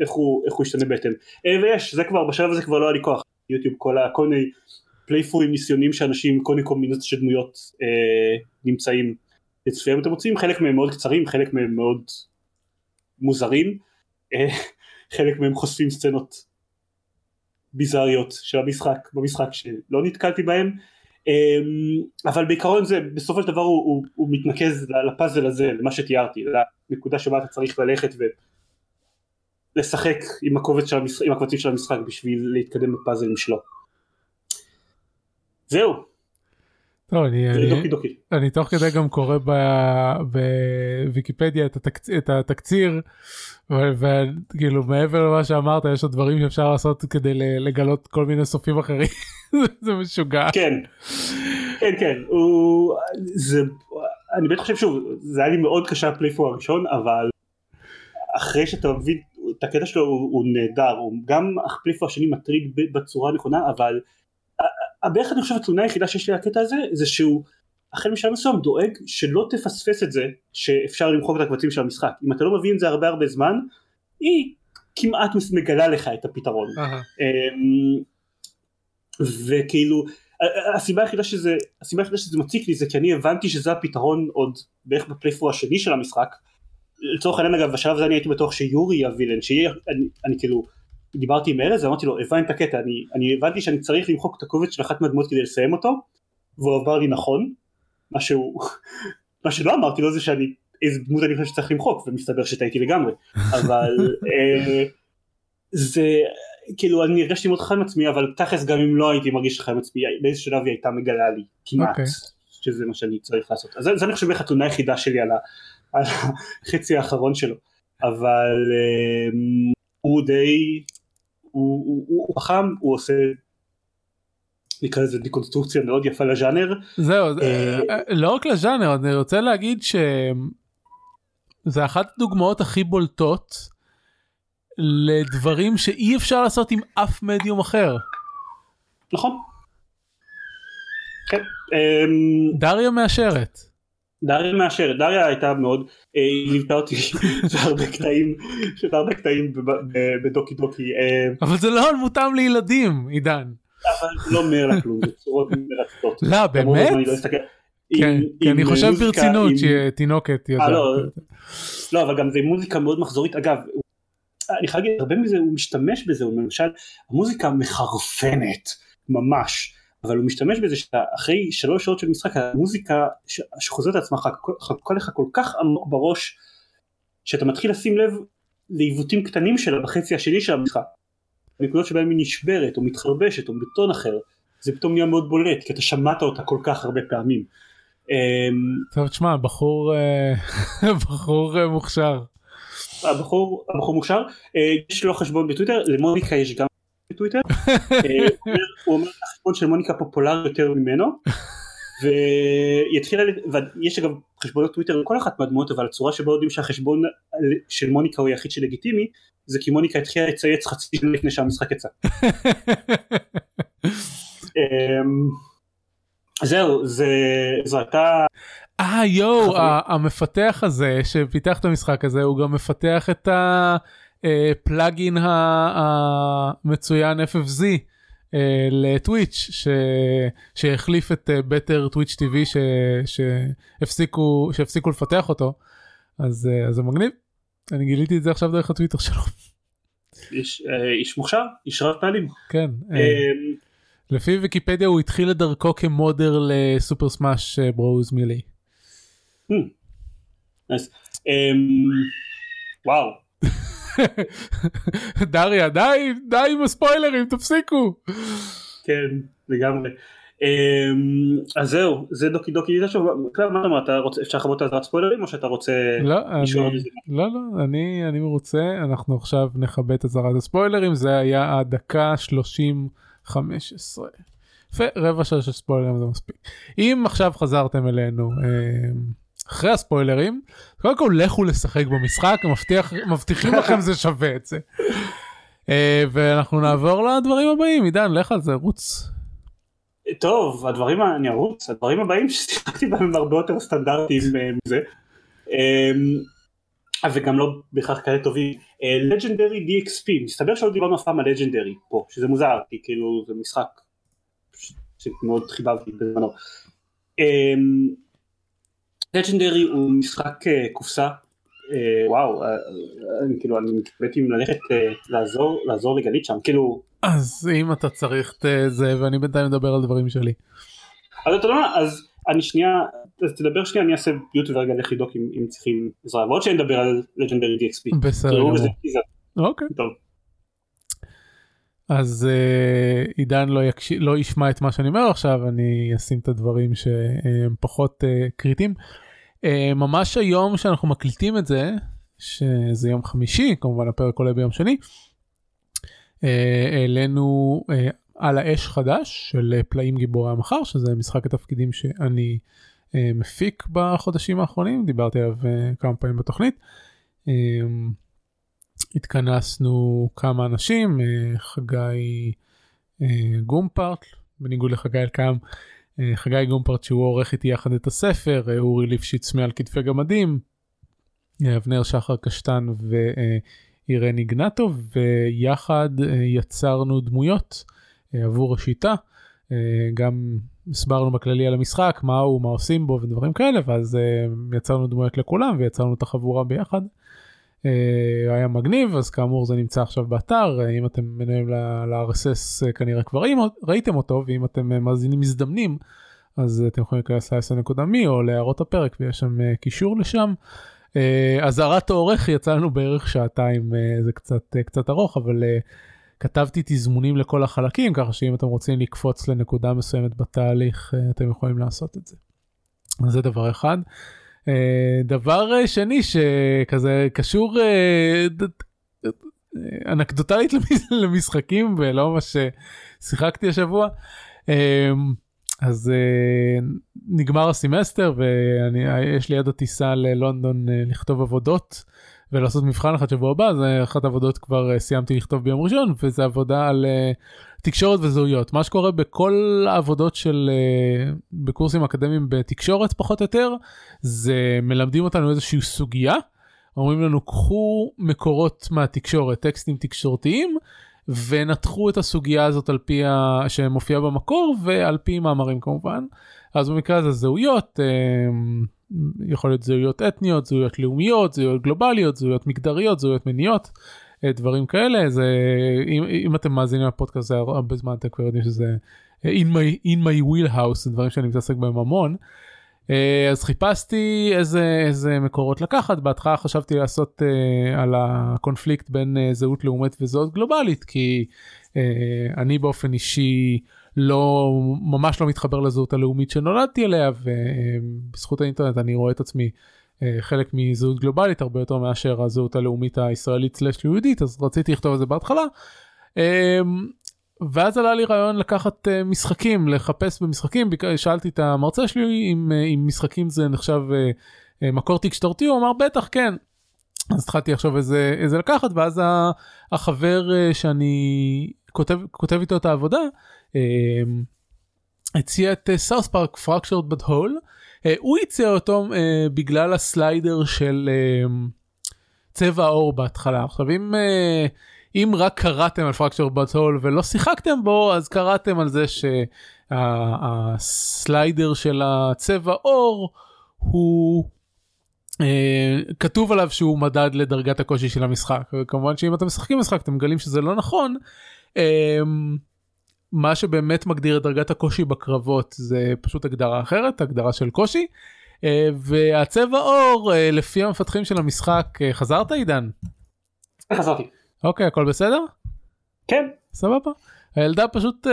איך הוא, איך הוא ישתנה בהתאם. אה, ויש זה כבר בשלב הזה כבר לא היה לי כוח. יוטיוב כל, כל מיני פלייפורים ניסיונים שאנשים כל מיני קומבינציות של דמויות אה, נמצאים אצלם. אתם מוצאים חלק מהם מאוד קצרים חלק מהם מאוד מוזרים אה, חלק מהם חושפים סצנות ביזריות של המשחק במשחק שלא נתקלתי בהם אבל בעיקרון זה בסופו של דבר הוא, הוא, הוא מתנקז לפאזל הזה למה שתיארתי לנקודה שבה אתה צריך ללכת ולשחק עם של המשחק, עם הקבצים של המשחק בשביל להתקדם בפאזלים שלו זהו. טוב, אני, אני, דוקי דוקי. אני תוך כדי גם קורא בוויקיפדיה את, התקצ... את התקציר וכאילו מעבר למה שאמרת יש עוד דברים שאפשר לעשות כדי לגלות כל מיני סופים אחרים זה משוגע. כן כן כן הוא זה אני בטח חושב שוב זה היה לי מאוד קשה הפלייפור הראשון אבל אחרי שאתה מבין את הקטע שלו הוא, הוא נהדר הוא גם הפלייפור השני מטריד בצורה הנכונה אבל בערך אני חושב התלונה היחידה שיש לי על הקטע הזה זה שהוא החל משלב מסוים דואג שלא תפספס את זה שאפשר למחוק את הקבצים של המשחק. אם אתה לא מבין את זה הרבה הרבה זמן היא כמעט מגלה לך את הפתרון. uh-huh. וכאילו הסיבה היחידה שזה הסיבה היחידה שזה מציק לי זה כי אני הבנתי שזה הפתרון עוד בערך בפלייפור השני של המשחק. לצורך העניין אגב בשלב הזה אני הייתי בטוח שיורי הווילן שיהיה אני, אני כאילו דיברתי עם ארז ואמרתי לו הבנתי את הקטע אני, אני הבנתי שאני צריך למחוק את הקובץ של אחת מהדמות כדי לסיים אותו והוא אמר לי נכון מה שהוא מה שלא אמרתי לו זה שאני איזה דמות אני חושב שצריך למחוק ומסתבר שטעיתי לגמרי אבל אה, זה כאילו אני הרגשתי מאוד חי עם עצמי אבל תכלס גם אם לא הייתי מרגיש חי עם עצמי באיזה שלב היא הייתה מגלה לי כמעט okay. אוקיי. שזה מה שאני צריך לעשות אז זה, זה אני חושב איך התלונה היחידה שלי על, ה, על החצי האחרון שלו אבל אה, הוא די הוא חכם, הוא עושה נקרא לזה דיקונסטרוקציה מאוד יפה לז'אנר. זהו, אה, אה, לא רק לז'אנר, אני רוצה להגיד שזה אחת הדוגמאות הכי בולטות לדברים שאי אפשר לעשות עם אף מדיום אחר. נכון. כן. דריה מאשרת. דריה מאשרת, דריה הייתה מאוד, אה, היא ליוותה אותי בהרבה קטעים, בהרבה קטעים בדוקי דוקי. אה, אבל זה לא מותאם לילדים, עידן. אבל לא אומר לה כלום, זה צורות מרצפות. לא, באמת? לא כן, כי אני חושב ברצינות שתינוקת יודעת. לא, לא, אבל גם זה מוזיקה מאוד מחזורית, אגב, אני חייב להגיד, הרבה מזה הוא משתמש בזה, למשל, המוזיקה מחרפנת, ממש. אבל הוא משתמש בזה שאתה אחרי שלוש שעות של משחק המוזיקה שחוזרת לעצמך חקוקה לך כל כך עמוק בראש שאתה מתחיל לשים לב לעיוותים קטנים שלה בחצי השני של המשחק. נקודות שבהם היא נשברת או מתחרבשת או בטון אחר זה פתאום נהיה מאוד בולט כי אתה שמעת אותה כל כך הרבה פעמים. אמ, טוב תשמע בחור אה, בחור אה, מוכשר. הבחור, הבחור מוכשר, אה, יש לו חשבון בטוויטר, למוניקה יש גם בטוויטר, אה, הוא אומר שהחשבון של מוניקה פופולרי יותר ממנו, ויתחיל, ויש אגב חשבונות טוויטר לכל אחת מהדמויות אבל הצורה שבה יודעים שהחשבון של מוניקה הוא היחיד שלגיטימי זה כי מוניקה התחילה לצייץ חצי שנה לפני שהמשחק יצא. אמ, זהו זה זו הייתה אה יואו המפתח הזה שפיתח את המשחק הזה הוא גם מפתח את ה... פלאגין המצוין FFZ אה, לטוויץ' שהחליף את בטר טוויץ' TV שהפסיקו שהפסיקו לפתח אותו אז אה, זה מגניב אני גיליתי את זה עכשיו דרך הטוויטר שלו. איש, אה, איש מוכשר איש רב פעלים. כן. לפי ויקיפדיה הוא התחיל את דרכו כמודר לסופר סמאש ברוז מילי. אמ, וואו. דריה די די עם הספוילרים תפסיקו. כן לגמרי. אמ, אז זהו זה דוקי דוקי אפשר לחבות אזהרת ספוילרים או שאתה רוצה לא לא לא אני אני מרוצה אנחנו עכשיו נכבה את אזהרת הספוילרים זה היה הדקה 30 15. רבע שעה של ספוילרים זה מספיק אם עכשיו חזרתם אלינו. אמ, אחרי הספוילרים קודם כל לכו לשחק במשחק מבטיח מבטיחים לכם זה שווה את זה. אה, ואנחנו נעבור לדברים הבאים עידן לך על זה רוץ. טוב הדברים אני ארוץ הדברים הבאים ששיחקתי בהם הם הרבה יותר סטנדרטיים אה, מזה. אמ, וגם לא בהכרח כאלה טובים. לג'נדרי DXP מסתבר שלא דיברנו אף פעם על לג'נדרי פה שזה מוזר כי כאילו זה משחק שמאוד חיבבתי בזמנו. Um, לג'נדרי הוא משחק אה, קופסה אה, וואו אה, אני כאילו אני מתכבד עם ללכת לעזור לעזור לגלית שם כאילו אז אם אתה צריך את זה ואני בינתיים מדבר על דברים שלי. אז אתה יודע מה אז אני שנייה אז תדבר שנייה אני אעשה ביוטיוב ורגע לך לבדוק אם, אם צריכים עזרה ועוד שאני אדבר על לג'נדרי DXP. בסדר. אוקיי. טוב. אז uh, עידן לא, יקש... לא ישמע את מה שאני אומר עכשיו אני אשים את הדברים שהם פחות uh, קריטיים. Uh, ממש היום שאנחנו מקליטים את זה שזה יום חמישי כמובן הפרק עולה ביום שני. העלינו uh, uh, על האש חדש של פלאים גיבורי המחר שזה משחק התפקידים שאני מפיק בחודשים האחרונים דיברתי עליו כמה פעמים בתוכנית. התכנסנו כמה אנשים, אה, חגי אה, גומפרט, בניגוד לחגי אלקם, אה, חגי גומפרט שהוא עורך איתי יחד את הספר, אורי ליפשיץ מעל כתפי גמדים, אבנר שחר קשטן ואירן איגנטוב, ויחד יצרנו דמויות עבור השיטה. גם הסברנו בכללי על המשחק, מה הוא, מה עושים בו ודברים כאלה, ואז יצרנו דמויות לכולם ויצרנו את החבורה ביחד. אה, היה מגניב אז כאמור זה נמצא עכשיו באתר אה, אם אתם מנויים ל-RSS אה, כנראה כבר ראיתם אותו ואם אתם מאזינים מזדמנים אז אתם יכולים להיכנס ל-10.me או להערות הפרק ויש שם קישור לשם. אזהרת העורך יצא לנו בערך שעתיים זה קצת קצת ארוך אבל כתבתי תזמונים לכל החלקים ככה שאם אתם רוצים לקפוץ לנקודה מסוימת בתהליך אתם יכולים לעשות את זה. אז זה דבר אחד. אה, דבר אה, שני שכזה קשור אה, אנקדוטלית למשחקים ולא מה ששיחקתי השבוע. אז נגמר הסמסטר ויש לי עד הטיסה ללונדון לכתוב עבודות ולעשות מבחן אחד שבוע הבא אז אחת העבודות כבר סיימתי לכתוב ביום ראשון וזה עבודה על תקשורת וזהויות. מה שקורה בכל העבודות של uh, בקורסים אקדמיים בתקשורת פחות או יותר זה מלמדים אותנו איזושהי סוגיה אומרים לנו קחו מקורות מהתקשורת טקסטים תקשורתיים ונתחו את הסוגיה הזאת על פי ה... שמופיעה במקור ועל פי מאמרים כמובן. אז במקרה הזה זהויות uh, יכול להיות זהויות אתניות זהויות לאומיות זהויות גלובליות זהויות מגדריות זהויות מיניות. אה, דברים כאלה זה אם, אם אתם מאזינים לפודקאסט זה הרבה זמן אתם כבר יודעים שזה אה, in my, in my wheelhouse דברים שאני מתעסק בהם המון. אה, אז חיפשתי איזה איזה מקורות לקחת בהתחלה חשבתי לעשות uh, על הקונפליקט בין uh, זהות לאומית וזהות גלובלית כי uh, אני באופן אישי לא ממש לא מתחבר לזהות הלאומית שנולדתי אליה ובזכות האינטרנט אני רואה את עצמי אה, חלק מזהות גלובלית הרבה יותר מאשר הזהות הלאומית הישראלית סלש יהודית אז רציתי לכתוב את זה בהתחלה. אמ, ואז עלה לי רעיון לקחת אה, משחקים לחפש במשחקים שאלתי את המרצה שלי אם, אה, אם משחקים זה נחשב מקור תקשורתי הוא אמר בטח כן. אז התחלתי לחשוב איזה איזה לקחת ואז החבר שאני כותב כותב איתו את העבודה הציע את סאוס פארק פרקשרד בד הול. הוא הציע אותו אה, בגלל הסליידר של אה, צבע העור בהתחלה עכשיו אם אם רק קראתם על פרקצ'ר בטול ולא שיחקתם בו אז קראתם על זה שהסליידר של הצבע עור הוא uh, כתוב עליו שהוא מדד לדרגת הקושי של המשחק כמובן שאם אתם משחקים משחק אתם מגלים שזה לא נכון. Uh, מה שבאמת מגדיר את דרגת הקושי בקרבות זה פשוט הגדרה אחרת, הגדרה של קושי. אה, והצבע אור, אה, לפי המפתחים של המשחק, אה, חזרת עידן? חזרתי. אוקיי, הכל בסדר? כן. סבבה. הילדה פשוט,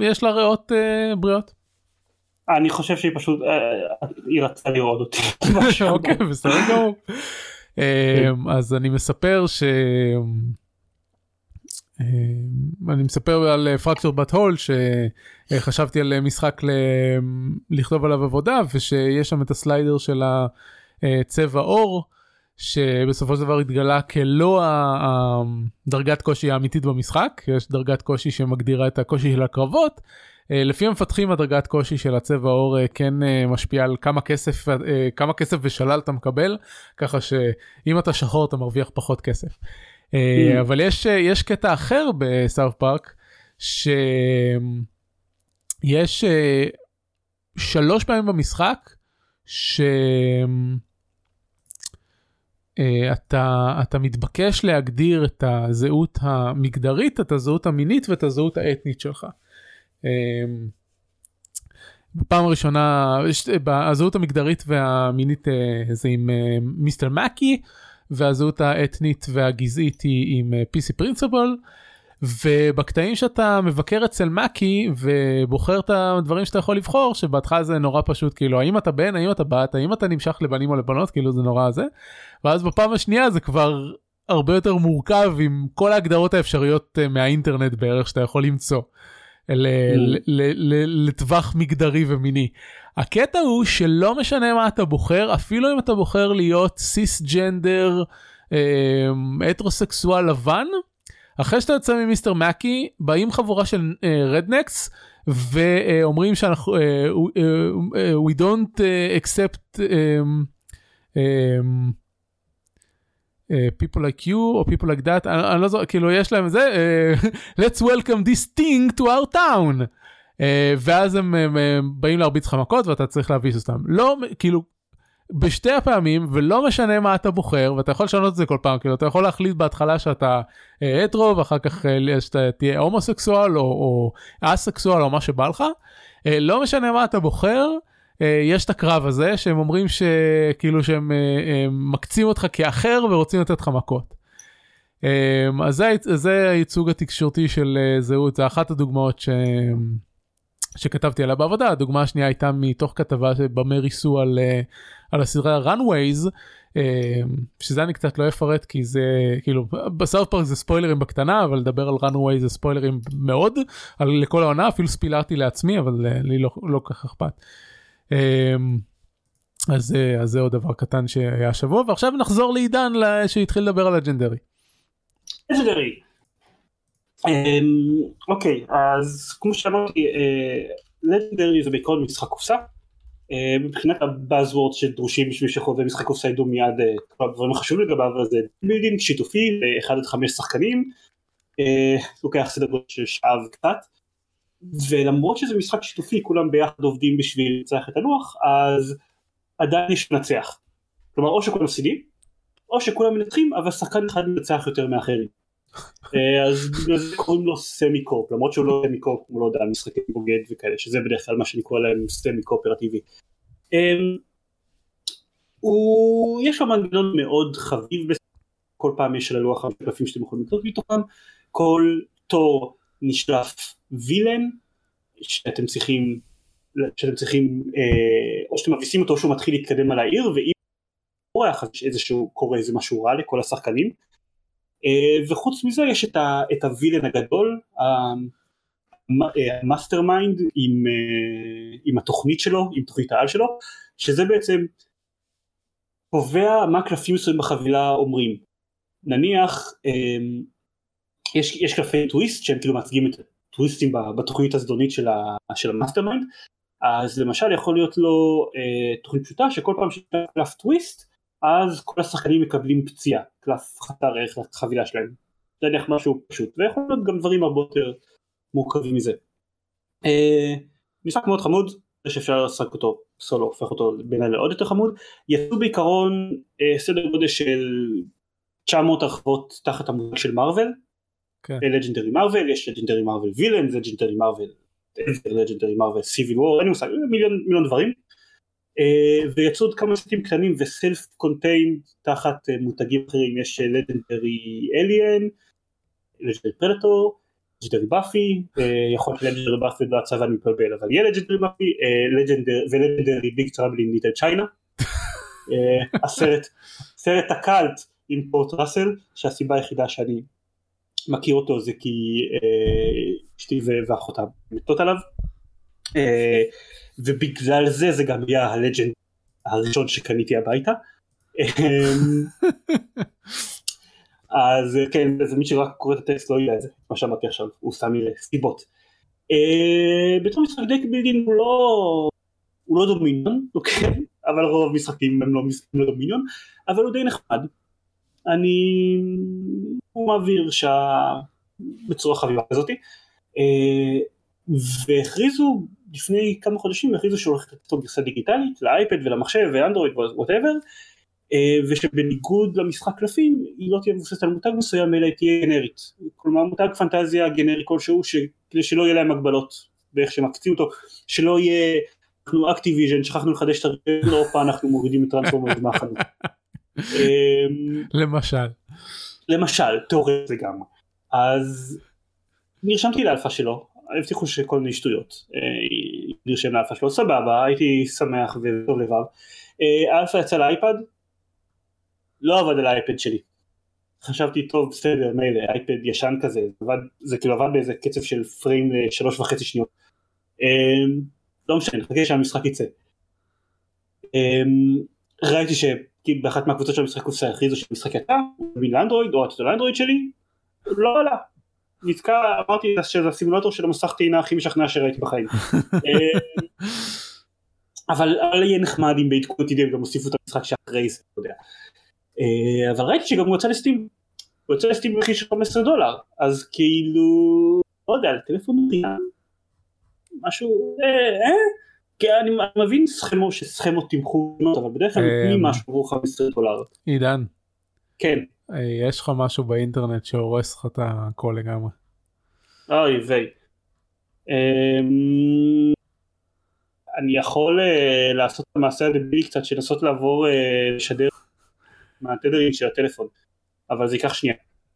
יש לה ריאות בריאות. אני חושב שהיא פשוט, היא רצתה לראות אותי. אוקיי, בסדר גמור. אז אני מספר ש... אה, אני מספר על פרקציות בת הול שחשבתי על משחק ל... לכתוב עליו עבודה ושיש שם את הסליידר של הצבע עור שבסופו של דבר התגלה כלא הדרגת קושי האמיתית במשחק יש דרגת קושי שמגדירה את הקושי של הקרבות. אה, לפי המפתחים הדרגת קושי של הצבע עור אה, כן משפיעה על כמה כסף כמה כסף ושלל אתה מקבל ככה שאם אתה שחור אתה מרוויח פחות כסף. אה, mm. אבל יש, אה, יש קטע אחר בסאוף פארק, שיש אה, שלוש פעמים במשחק, שאתה אתה מתבקש להגדיר את הזהות המגדרית, את הזהות המינית ואת הזהות האתנית שלך. בפעם הראשונה, הזהות המגדרית והמינית זה עם מיסטר מקי, והזהות האתנית והגזעית היא עם אה, PC Principle. ובקטעים שאתה מבקר אצל מקי ובוחר את הדברים שאתה יכול לבחור שבהתחלה זה נורא פשוט כאילו האם אתה בן האם אתה בת האם אתה נמשך לבנים או לבנות כאילו זה נורא זה ואז בפעם השנייה זה כבר הרבה יותר מורכב עם כל ההגדרות האפשריות אה, מהאינטרנט בערך שאתה יכול למצוא. Mm. לטווח מגדרי ומיני. הקטע הוא שלא משנה מה אתה בוחר, אפילו אם אתה בוחר להיות סיס ג'נדר הטרוסקסואל לבן, אחרי שאתה יוצא ממיסטר מקי, באים חבורה של רדנקס, uh, ואומרים שאנחנו, uh, uh, we don't accept um, uh, people like you או people like that, אני, לא זוכר, כאילו יש להם זה, let's welcome this thing to our town. Uh, ואז הם, הם, הם באים להרביץ לך מכות ואתה צריך להביס אותם. לא, כאילו, בשתי הפעמים, ולא משנה מה אתה בוחר, ואתה יכול לשנות את זה כל פעם, כאילו, אתה יכול להחליט בהתחלה שאתה אה, הטרו, ואחר כך uh, שאתה תהיה הומוסקסואל או, או אסקסואל או מה שבא לך. Uh, לא משנה מה אתה בוחר, uh, יש את הקרב הזה, שהם אומרים שכאילו שהם uh, מקצים אותך כאחר ורוצים לתת לך מכות. Um, אז זה, זה הייצוג התקשורתי של זהות, זה אחת הדוגמאות ש... שכתבתי עליה בעבודה הדוגמה השנייה הייתה מתוך כתבה במה ריסו על, uh, על הסדרה runways uh, שזה אני קצת לא אפרט כי זה כאילו ב South Park זה ספוילרים בקטנה אבל לדבר על Runaways זה ספוילרים מאוד על לכל העונה אפילו ספילרתי לעצמי אבל אה, לי לא, לא כך אכפת. אה, אז, אז זה עוד דבר קטן שהיה השבוע ועכשיו נחזור לעידן שהתחיל לדבר על Legendary. Legendary. אמ, אוקיי אז כמו שאמרתי Legendary זה בעיקרון משחק קופסה. אה, מבחינת ה buzzwords שדרושים בשביל שחובבי משחקי קופסה ידעו מיד אה, כל הדברים החשובים לגביו זה deck building שיתופי ל-1 עד 5 שחקנים. אה, לוקח סדר גודל של שעה וקצת. ולמרות שזה משחק שיתופי כולם ביחד עובדים בשביל לנצח את הלוח אז עדיין יש מנצח כלומר או שכולם מפסידים או שכולם מנצחים אבל שחקן אחד מנצח יותר מאחרים. אה, אז בגלל זה קוראים לו semi coop למרות שהוא לא semi coop הוא לא יודע משחקי בוגד וכאלה שזה בדרך כלל מה שאני קורא להם semi קואופרטיבי. אמ, הוא יש לו מנגנון מאוד חביב כל פעם יש על הלוח המשקפים שאתם יכולים לקרוא מתוכם כל תור נשלף וילן שאתם צריכים שאתם צריכים אה, או שאתם מביסים אותו שהוא מתחיל להתקדם על העיר ואם אורח אז יש איזשהו קורה איזה משהו רע לכל השחקנים אה, וחוץ מזה יש את, ה, את הווילן הגדול, המאסטר מיינד עם, אה, עם התוכנית שלו, עם תוכנית העל שלו, שזה בעצם קובע מה קלפים מסוימים בחבילה אומרים. נניח אה, יש, יש קלפי טוויסט שהם כאילו מייצגים את הטוויסטים בתוכנית הזדונית של, של ה mastermind, אז למשל יכול להיות לו תוכנית פשוטה שכל פעם שיש קלף טוויסט אז כל השחקנים מקבלים פציעה, קלף חסר ערך לחבילה שלהם. זה נניח משהו פשוט, ויכול להיות גם דברים הרבה יותר מורכבים מזה. אה, משחק מאוד חמוד, זה שאפשר לשחק אותו סולו הופך אותו בעיניי לעוד יותר חמוד. יצאו בעיקרון אה, סדר גודל של 900 הרחבות תחת המושג של Marvel, כן. Legendary Marvel, יש Legendary Marvel Villain, Legendary Marvel, Legendary Marvel Civil War, אין לי מושג, מיליון דברים. אה, ויצאו עוד כמה סטים קטנים ו self contained תחת אה, מותגים אחרים, יש Legendary Alien, Legendary Predator, Legendary Buffy, יכול להיות Legendary Buffy והצבא אני מתבלבל, אבל יהיה Legendary Buffy, ו Legendary Big Trouble in Little China. הסרט, סרט ה cult עם קורט ראסל, שהסיבה היחידה שאני מכיר אותו זה כי אה, אשתי ואחותה מתות עליו ובגלל זה זה גם יהיה ה Legendary הראשון שקניתי הביתה. אמ, אז כן, אז מי שרק קורא את הטקסט לא ידע את זה, מה שאמרתי עכשיו, הוא שם לי סיבות. אה, בתור משחק דק בילדין הוא לא, הוא לא דומיניון, אוקיי? אבל רוב המשחקים הם לא משחקים לדומיניון, אבל הוא די נחמד. אני, הוא מעביר שעה בצורה חביבה כזאתי. אה, והכריזו לפני כמה חודשים הכריזו שהוא הולך לתת גרסה דיגיטלית לאייפד ולמחשב ואנדרואיד וווטאבר אה, ושבניגוד למשחק קלפים היא לא תהיה מבוססת על מותג מסוים אלא היא תהיה גנרית כלומר מותג פנטזיה גנרי כלשהו כדי שלא יהיה להם הגבלות באיך שמקצים אותו שלא יהיה אנחנו Activision שכחנו לחדש את החוזה אנחנו מורידים את Transformers מהחנות. אמ, למשל. למשל תיאורטית לגמרי אז נרשמתי לאלפא שלו הבטיחו שכל מיני שטויות. אה, נרשם לאלפא שלו סבבה הייתי שמח וטוב לבב. אה, אלפא יצא ל iPad? לא עבד על ה iPad שלי. חשבתי טוב בסדר מילא iPad ישן כזה. עבד, זה כאילו עבד באיזה קצב של פריים לשלוש וחצי שניות. אה, לא משנה נחכה שהמשחק יצא. ראיתי שבאחת מהקבוצות של המשחק קופסה הכריזו שהמשחק יצא, מבין לאנדרואיד או לאנדרואיד שלי, לא עלה, נתקע, אמרתי שזה הסימולטור של המסך טעינה הכי משכנע שראיתי בחיים. אה, אבל יהיה נחמד אם בעדכון עתידי הם גם הוסיפו את המשחק שאחרי זה, אתה יודע. אה, אבל ראיתי שגם הוא יצא לסטים, הוא יצא לסטים במחיר של 15 דולר, אז כאילו, לא יודע, לטלפון חינם, משהו, אה, אה, כי אני מבין סכמות שסכמות תמכו, אבל בדרך כלל נותנים משהו עבור 15 דולר. עידן. כן. יש לך משהו באינטרנט שהורס לך את הכל לגמרי. אוי ויי. אמ, אני יכול uh, לעשות את המעשה הדבילי קצת של לנסות לעבור לשדר מהתדרים של הטלפון אבל זה ייקח שנייה.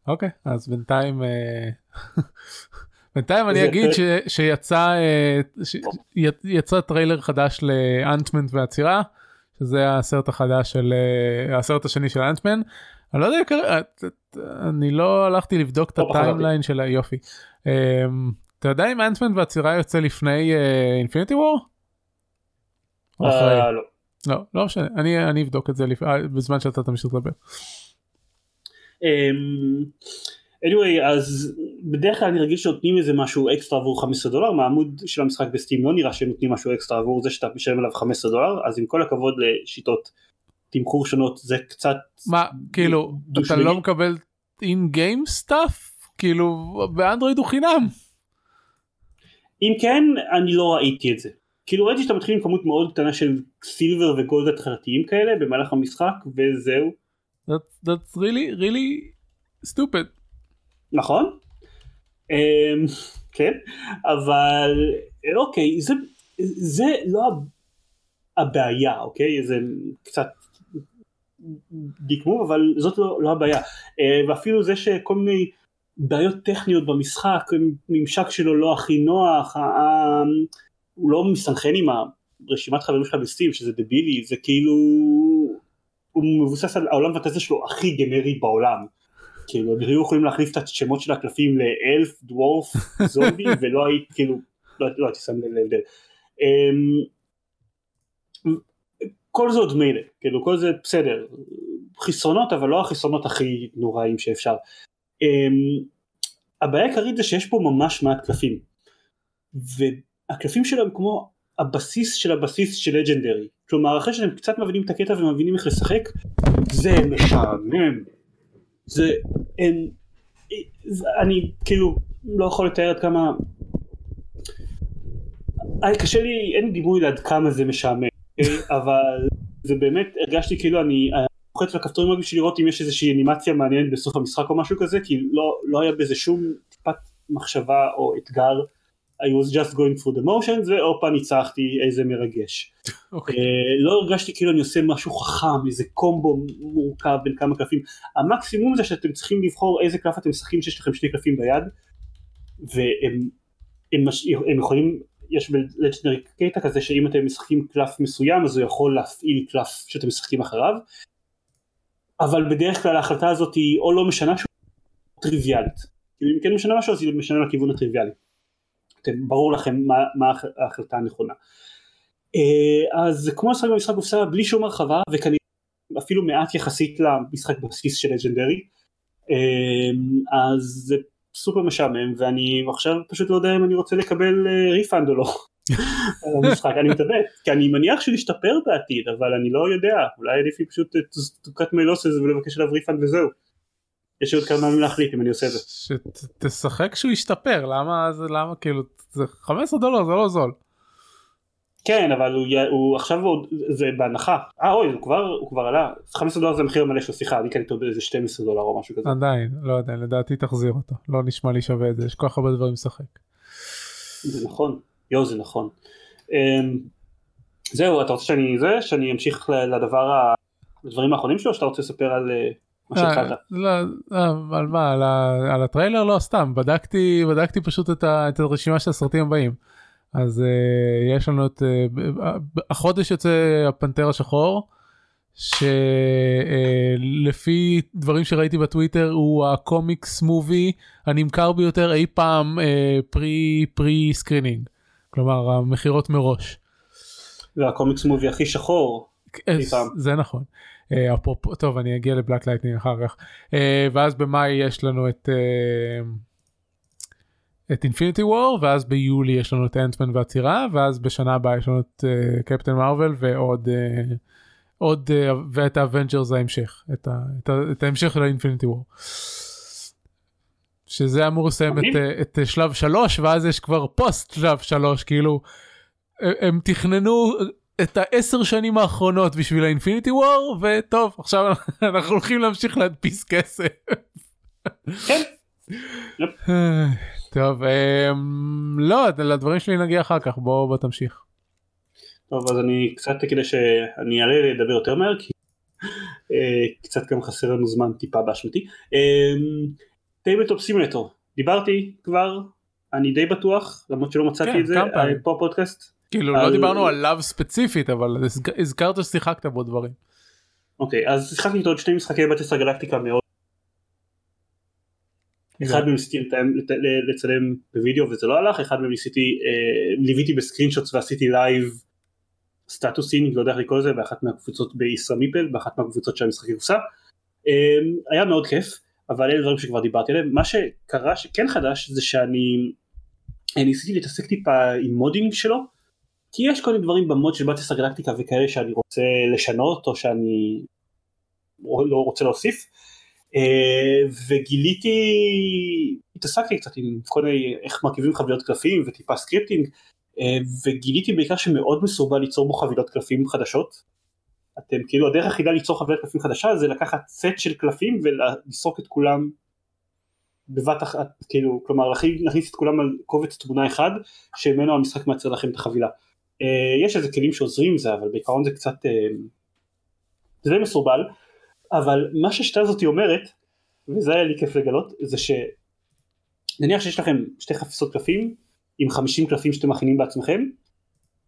אוקיי אז בינתיים בינתיים אני אגיד ש, שיצא ש, יצא טריילר חדש ל Ant-Man והצרעה שזה הסרט החדש של הסרט השני של Ant-Man אני לא יודע, אני לא הלכתי לבדוק את לא ה timeline של היופי. אמ, אתה יודע אם Ant-Man והצרעה יוצא לפני Infinity War? לא. לא, לא משנה, אני, אני אבדוק את זה לפ... אה, בזמן שאתה תמשיך לדבר. אמ, anyway, אז בדרך כלל אני רגיל שנותנים איזה משהו אקסטרה עבור 15 דולר, מהעמוד של המשחק ב Steam לא נראה שנותנים משהו אקסטרה עבור זה שאתה משלם עליו 15 דולר, אז עם כל הכבוד לשיטות תמחור שונות זה קצת מה כאילו אתה לא מקבל אין game stuff כאילו באנדרואיד הוא חינם. אם כן אני לא ראיתי את זה כאילו ראיתי שאתה מתחיל עם כמות מאוד קטנה של silver ו gold התחלתיים כאלה במהלך המשחק וזהו. That, that's really really stupid. נכון. Um, כן אבל אוקיי זה זה לא הבעיה אוקיי זה קצת דקמו אבל זאת לא, לא הבעיה. אה, ואפילו זה שכל מיני בעיות טכניות במשחק ממשק שלו לא הכי נוח הוא לא מסנכרן עם הרשימת חברים שלך בסטים שזה דבילי זה כאילו הוא מבוסס על העולם והטסה שלו הכי גנרי בעולם. כאילו הם היו יכולים להחליף את השמות של הקלפים לאלף, דוורף, זומבי ולא היית כאילו לא, לא הייתי שם לב להבדל. אמ, כל זה עוד מילא, כאילו כל זה בסדר, חסרונות אבל לא החסרונות הכי נוראים שאפשר. Um, הבעיה העיקרית זה שיש פה ממש מעט קלפים, והקלפים שלהם כמו הבסיס של הבסיס של לג'נדרי, כלומר אחרי שאתם קצת מבינים את הקטע ומבינים איך לשחק, זה משעמם, זה אין, אני כאילו לא יכול לתאר עד כמה, קשה לי, אין דימוי לעד כמה זה משעמם. אבל זה באמת הרגשתי כאילו אני לוחץ על הכפתורים רק בשביל לראות אם יש איזושהי אנימציה מעניינת בסוף המשחק או משהו כזה כי לא, לא היה בזה שום טיפת מחשבה או אתגר I was just going through the motions והופה ניצחתי איזה מרגש. Okay. אוקיי. Uh, לא הרגשתי כאילו אני עושה משהו חכם איזה קומבו מורכב בין כמה קלפים המקסימום זה שאתם צריכים לבחור איזה קלף אתם משחקים שיש לכם שני קלפים ביד והם הם, הם יכולים יש בלג'נרי קטע כזה שאם אתם משחקים קלף מסוים אז הוא יכול להפעיל קלף שאתם משחקים אחריו. אבל בדרך כלל ההחלטה הזאת היא או לא משנה שהוא טריוויאלית. אם כן משנה משהו אז היא משנה לכיוון הטריוויאלי. אתם, ברור לכם מה, מה ההחלטה הנכונה. אה, אז כמו לשחק במשחק קופסה בלי שום הרחבה וכנראה אפילו מעט יחסית למשחק בסיס של Legendary אה, אז זה סופר משעמם ואני עכשיו פשוט לא יודע אם אני רוצה לקבל refund או לא על המשחק אני מתלבט כי אני מניח שהוא ישתפר בעתיד אבל אני לא יודע אולי עדיף לי פשוט to cut my losses ולבקש עליו refund וזהו. יש עוד כמה ימים להחליט אם אני עושה את זה. שתשחק שהוא ישתפר למה זה למה כאילו זה 15 דולר זה לא זול. כן אבל הוא, הוא עכשיו הוא, זה בהנחה אה אוי הוא כבר הוא כבר עלה 15 דולר זה המחיר המלא שלו סליחה אני קניתי אותו באיזה 12 דולר או משהו כזה. עדיין לא יודע לדעתי תחזיר אותו לא נשמע לי שווה את זה יש כל כך הרבה דברים לשחק. זה נכון יואו זה נכון. אמ, זהו אתה רוצה שאני זה שאני אמשיך לדבר הדברים האחרונים שלו שאתה רוצה לספר על אה, אה. לא, אה, על מה על, הטריילר לא סתם בדקתי בדקתי פשוט את הרשימה של הסרטים הבאים. אז uh, יש לנו את uh, החודש יוצא הפנתר השחור שלפי uh, דברים שראיתי בטוויטר הוא ה comics movie הנמכר ביותר אי פעם pre pre-screening כלומר המכירות מראש. וה comics movie הכי שחור. אי פעם. זה נכון. Uh, אפרופו טוב אני אגיע ל Black Lightning אחר כך uh, ואז במאי יש לנו את. את Infinity War ואז ביולי יש לנו את Ant-Man והצרעה ואז בשנה הבאה יש לנו את Captain uh, Marvel ועוד uh, עוד uh, ואת ה Avengers ההמשך את, ה, את, ה, את ההמשך של ה Infinity War. שזה אמור לסיים את, uh, את uh, שלב שלוש ואז יש כבר פוסט שלב שלוש כאילו הם תכננו את העשר שנים האחרונות בשביל ה Infinity War וטוב עכשיו אנחנו הולכים להמשיך להדפיס כסף. כן. טוב, אמ, לא, לדברים שלי נגיע אחר כך, בוא, תמשיך. טוב, אז אני קצת כדי שאני אעלה לדבר יותר מהר, כי אה, קצת גם חסר לנו זמן טיפה באשמתי. Tabletop אמ, סימולטור, דיברתי כבר, אני די בטוח, למרות שלא מצאתי כן, את זה, אה, פה בפודקאסט. כאילו לא דיברנו עליו ספציפית, אבל הזכרת ששיחקת בו דברים. אוקיי, אז שיחקתי איתו עוד שני משחקי Battlestar Galactica מאז אחד מהם ניסיתי לצלם בווידאו וזה לא הלך, אחד מהם ניסיתי, אה, ליוויתי ב screenshots ועשיתי live סטטוסים, לא יודע איך לקרוא לזה, באחת מהקבוצות בישראמיפל, באחת מהקבוצות של המשחקי קופסה. אה, היה מאוד כיף, אבל אלה דברים שכבר דיברתי עליהם. מה שקרה שכן חדש זה שאני ניסיתי להתעסק טיפה עם modding שלו, כי יש כל מיני דברים ב mod של Battlestar Galactica וכאלה שאני רוצה לשנות או שאני לא רוצה להוסיף. אה, וגיליתי, התעסקתי קצת עם כל מיני איך מרכיבים חבילות קלפים וטיפה scripting אה, וגיליתי בעיקר שמאוד מסורבל ליצור בו חבילות קלפים חדשות. אתם כאילו הדרך היחידה ליצור חבילת קלפים חדשה זה לקחת סט של קלפים ולסרוק את כולם בבת אחת כאילו כלומר להכניס את כולם על קובץ תמונה אחד שממנו המשחק מייצר לכם את החבילה. אה, יש איזה כלים שעוזרים זה אבל בעיקרון זה קצת זה מסורבל אבל מה שהשיטה הזאתי אומרת, וזה היה לי כיף לגלות, זה שנניח שיש לכם שתי חפיסות קלפים עם 50 קלפים שאתם מכינים בעצמכם,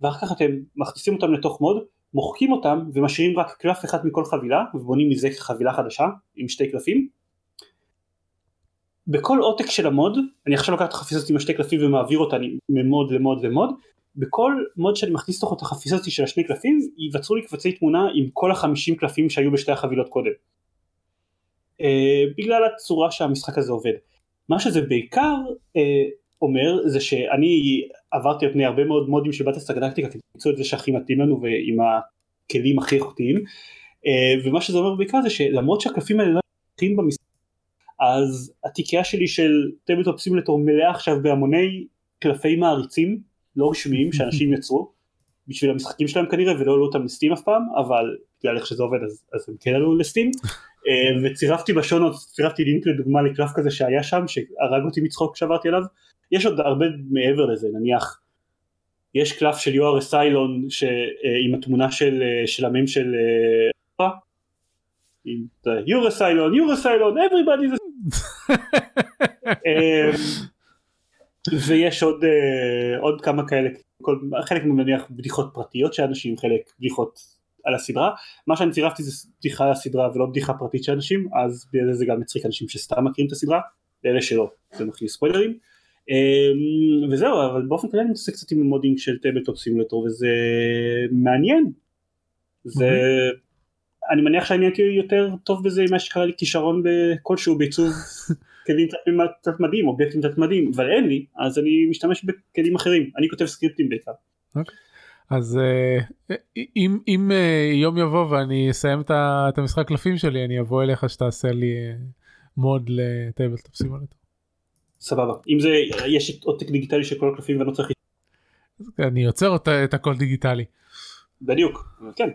ואחר כך אתם מכניסים אותם לתוך מוד, מוחקים אותם ומשאירים רק קלף אחד מכל חבילה, ובונים מזה חבילה חדשה עם שתי קלפים. בכל עותק של המוד, אני עכשיו לוקח את החפיסות עם השתי קלפים ומעביר אותה ממוד למוד למוד, בכל מוד שאני מכניס לתוך את החפיסה של השני קלפים ייווצרו לי קבצי תמונה עם כל החמישים קלפים שהיו בשתי החבילות קודם. Uh, בגלל הצורה שהמשחק הזה עובד. מה שזה בעיקר uh, אומר זה שאני עברתי על פני הרבה מאוד מודים של בטסט הגלקטיקה כדי למצוא את זה שהכי מתאים לנו ועם הכלים הכי איכותיים uh, ומה שזה אומר בעיקר זה שלמרות שהקלפים האלה לא נמצאים במשחק אז התיקייה שלי של טבלטופ סימולטור מלאה עכשיו בהמוני קלפי מעריצים לא רשמיים שאנשים יצרו בשביל המשחקים שלהם כנראה ולא עלו אותם לסטים אף פעם אבל בגלל איך שזה עובד אז, אז הם כן עלו לסטים. אה, וצירפתי בשונות צירפתי לינק לדוגמה לקלף כזה שהיה שם שהרג אותי מצחוק כשעברתי עליו. יש עוד הרבה מעבר לזה נניח. יש קלף של יואר אסיילון עם התמונה של, של המים של you're a Cylon you're a Cylon everybody ויש עוד עוד כמה כאלה כל, חלק נניח בדיחות פרטיות של אנשים חלק בדיחות על הסדרה. מה שאני צירפתי זה בדיחה על הסדרה ולא בדיחה פרטית של אנשים אז בגלל זה גם מצחיק אנשים שסתם מכירים את הסדרה לאלה שלא זה מכיל ספוילרים. אמ, וזהו אבל באופן כללי אני מתעסק קצת עם modding של Tabletop Simulator וזה מעניין. זה אני מניח שאני הייתי יותר טוב בזה אם היה לי כישרון כלשהו בעיצוב כלים תלת ממדיים אובייקטים תלת ממדיים אבל אין לי אז אני משתמש בכלים אחרים אני כותב סקריפטים בעיקר. Okay. אוקיי. אז אה, אם, אם אה, יום יבוא ואני אסיים את המשחק קלפים שלי אני אבוא אליך שתעשה לי mod ל Tabletop Simulator. סבבה אם זה יש עותק דיגיטלי של כל הקלפים ואני לא צריך אני יוצר אותה את הכל דיגיטלי. בדיוק כן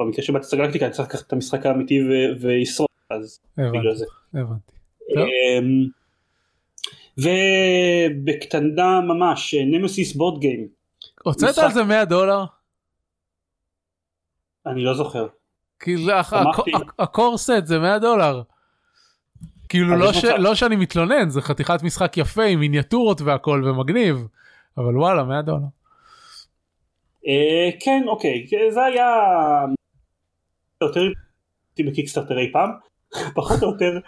במקרה של באטסטר גלקטיקה אני צריך לקחת את המשחק האמיתי וישרוד אז בגלל זה. הבנתי. אמ, ובקטנה ממש נמסיס בורד גיים. הוצאת על זה 100 דולר? אני לא זוכר. כאילו הקורסט זה 100 דולר. כאילו לא, ש... לא שאני מתלונן זה חתיכת משחק יפה עם מיניאטורות והכל ומגניב אבל וואלה 100 דולר. אה, כן אוקיי זה היה יותר בקיקסטארטר אי פעם פחות או יותר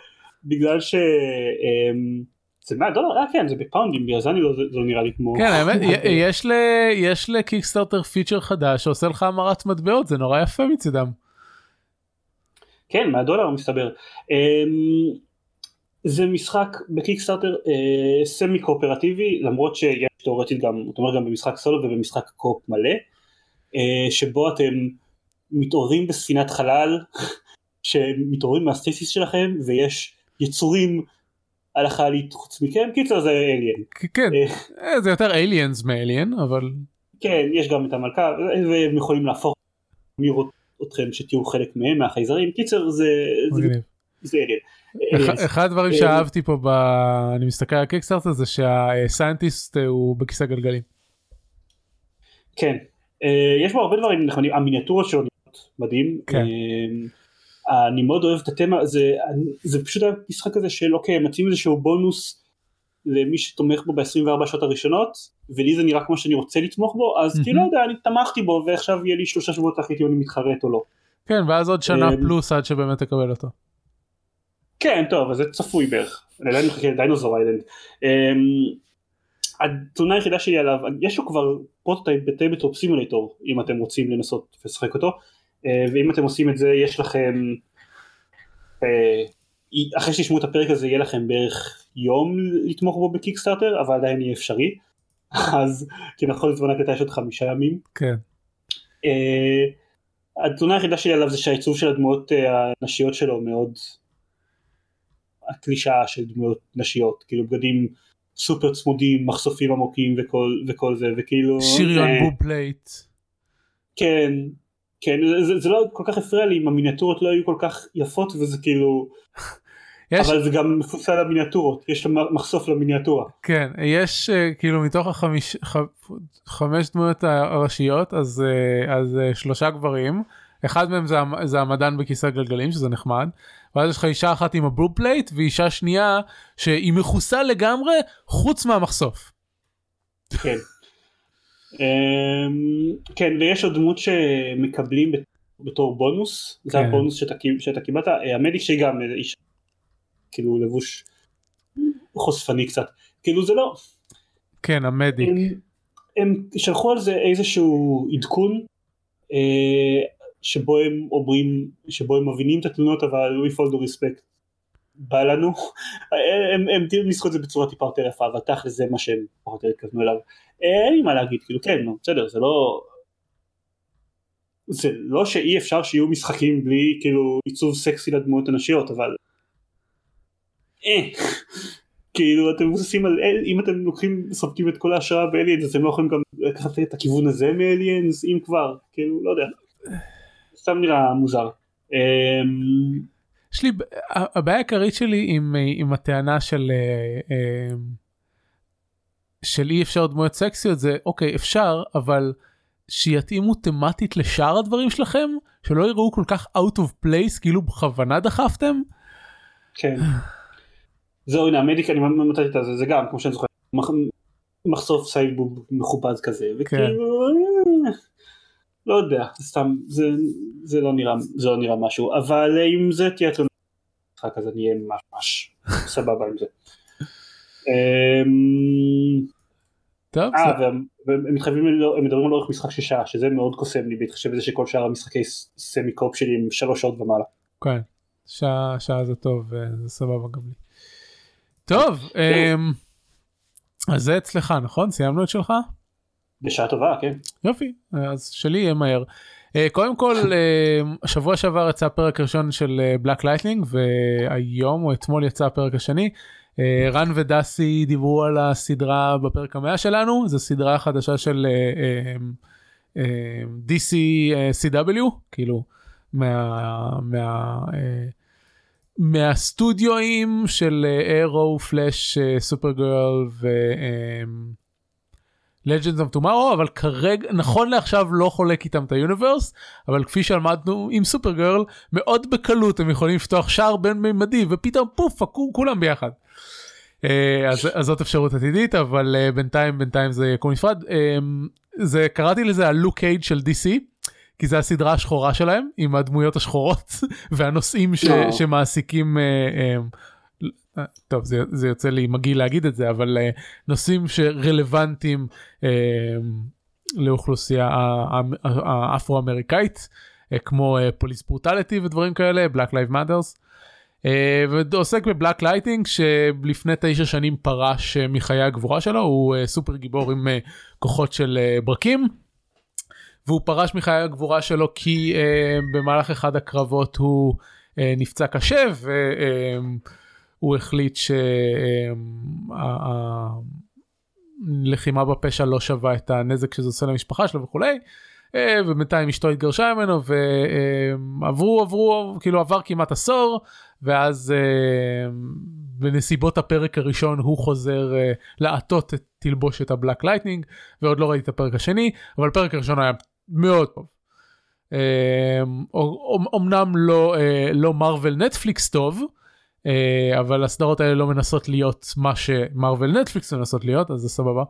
בגלל ש... אמ, זה 100 דולר? אה כן זה בפאונדים בגלל זה אני לא, זה לא נראה לי כמו... כן האמת יש, ל, יש לקיקסטארטר פיצ'ר חדש שעושה לך המרת מטבעות זה נורא יפה מצידם. כן 100 דולר מסתבר. אמ, זה משחק בקיקסטארטר אה, סמי קואופרטיבי למרות שיש תאורטית גם, זאת אומרת גם במשחק סולו ובמשחק קופ מלא אה, שבו אתם מתעוררים בספינת חלל שמתעוררים מהסטייסיס שלכם ויש יצורים על החללית חוץ מכם קיצר זה אליאן. כן אה, זה יותר אליאנס מאליאן אבל. כן יש גם את המלכה והם יכולים להפוך אתכם שתהיו חלק מהם מהחייזרים קיצר זה. זה אליאן. אחד הדברים שאהבתי פה ב... אני מסתכל על הקיקסטארטר זה שהסיינטיסט הוא בכיסא גלגלים. כן יש בו הרבה דברים נכונים המיניאטורות שלו מדהים. אני מאוד אוהב את התמה, זה, זה פשוט המשחק הזה של אוקיי, מציעים איזשהו בונוס למי שתומך בו ב-24 שעות הראשונות, ולי זה נראה כמו שאני רוצה לתמוך בו, אז כאילו לא יודע, אני תמכתי בו, ועכשיו יהיה לי שלושה שבועות להחליט אם אני מתחרט או לא. כן, ואז עוד שנה אמ, פלוס עד שבאמת תקבל אותו. כן, טוב, אז זה צפוי בערך. אני עדיין מחכה ל Dinosaur Island. אמ, התלונה היחידה שלי עליו, יש לו כבר prototype ב Tabletop Simulator, אם אתם רוצים לנסות לשחק אותו. אה, ואם אתם עושים את זה יש לכם אה, אחרי שתשמעו את הפרק הזה יהיה לכם בערך יום לתמוך בו ב Kickstarter אבל עדיין יהיה אפשרי אז כי נכון לזמן הקלטה יש עוד חמישה ימים. כן. אה, התלונה היחידה שלי עליו זה שהעיצוב של הדמויות הנשיות שלו מאוד הקלישאה של דמויות נשיות כאילו בגדים סופר צמודים מחשופים עמוקים וכל וכל זה וכאילו שריון boob plate. כן כן זה, זה לא כל כך הפריע לי אם המיניאטורות לא היו כל כך יפות וזה כאילו יש... אבל זה גם מפוסל למיניאטורות יש מחשוף למיניאטורה. כן יש אה, כאילו מתוך החמש ח, חמש דמויות הראשיות אז אה, אז אה, שלושה גברים אחד מהם זה, זה המדען בכיסא גלגלים שזה נחמד ואז יש לך אישה אחת עם ה boob plate ואישה שנייה שהיא מכוסה לגמרי חוץ מהמחשוף. כן. אמ, כן ויש עוד דמות שמקבלים בתור בונוס. זה כן. הבונוס שאתה, קיבלת. אה, ה medic שגם איש כאילו לבוש חושפני קצת. כאילו זה לא כן המדיק. הם, הם שלחו על זה איזשהו עדכון אה, שבו הם אומרים שבו הם מבינים את התלונות אבל we fall the respect בא לנו, הם, הם הם ניסחו את זה בצורה טיפה יותר יפה, אבל תכל'ס זה מה שהם פחות או יותר התכוונו אליו. אין לי מה להגיד, כאילו כן, בסדר, זה לא... זה לא שאי אפשר שיהיו משחקים בלי כאילו עיצוב סקסי לדמויות הנשיות, אבל... אה, כאילו אתם מבוססים על, אם אתם לוקחים, סופקים את כל ההשראה באליאנס, אז אתם לא יכולים גם לקחת את הכיוון הזה מאליאנס, אם כבר, כאילו, לא יודע. סתם נראה מוזר. יש לי, הבעיה העיקרית שלי עם, עם הטענה של, אה, אה, של אי אפשר דמויות סקסיות זה אוקיי אפשר אבל שיתאימו תמטית לשאר הדברים שלכם שלא יראו כל כך out of place כאילו בכוונה דחפתם. כן. זהו הנה המדיק אני מצאתי את זה זה גם כמו שאני זוכר מחשוף סייבוב מכובד כזה וכאילו כן. לא יודע סתם זה זה לא נראה זה לא נראה משהו אבל אם זה תהיה תלונה משחק אז אני אהיה ממש סבבה עם זה. אמ, טוב. אה, והם מתחייבים, הם מדברים על אורך משחק של שעה, שזה מאוד קוסם לי, בהתחשב בזה שכל שאר המשחקי semi co-op שלי הם שלוש שעות ומעלה. כן, שעה, שעה זה טוב, אה, זה סבבה גם לי. טוב, אמ, אז זה אצלך, נכון? סיימנו את שלך? בשעה טובה, כן. יופי, אז שלי יהיה מהר. אה, קודם כל, אה, שבוע שעבר יצא הפרק הראשון של Black Lightning, והיום או אתמול יצא הפרק השני. אה, רן ודסי דיברו על הסדרה בפרק המאה שלנו, זו סדרה חדשה של DC CW, כאילו מה... מה מהסטודיואים של אירו, פלאש, סופר גרל ו... Legends of Tomorrow אבל כרגע נכון לעכשיו לא חולק איתם את היוניברס אבל כפי שלמדנו עם סופר גרל מאוד בקלות הם יכולים לפתוח שער בין מימדי ופתאום פוף כולם ביחד. אה, אז, אז זאת אפשרות עתידית אבל uh, בינתיים בינתיים זה יקום נפרד um, זה קראתי לזה ה Luke Cage של DC כי זה הסדרה השחורה שלהם עם הדמויות השחורות והנושאים ש. שמעסיקים טוב זה, זה יוצא לי מגעיל להגיד את זה אבל אה, נושאים שרלוונטיים אה, לאוכלוסייה האפרו-אמריקאית אה, כמו police brutality ודברים כאלה Black Lives Matters. אה, ועוסק ב Black Lightning שלפני תשע שנים פרש אה, מחיי הגבורה שלו הוא אה, סופר גיבור עם כוחות של ברקים. והוא פרש מחיי הגבורה שלו כי במהלך אחד הקרבות הוא נפצע קשה והוא החליט שהלחימה בפשע לא שווה את הנזק שזה עושה למשפחה שלו וכולי. ובינתיים אשתו התגרשה ממנו ועברו עברו כאילו עבר כמעט עשור ואז אה, בנסיבות הפרק הראשון הוא חוזר אה, לעטות את תלבושת ה Black Lightning ועוד לא ראיתי את הפרק השני אבל הפרק הראשון היה מאוד טוב. אומנם לא לא Marvel Netflix טוב אבל הסדרות האלה לא מנסות להיות מה ש Marvel Netflix מנסות להיות אז זה סבבה.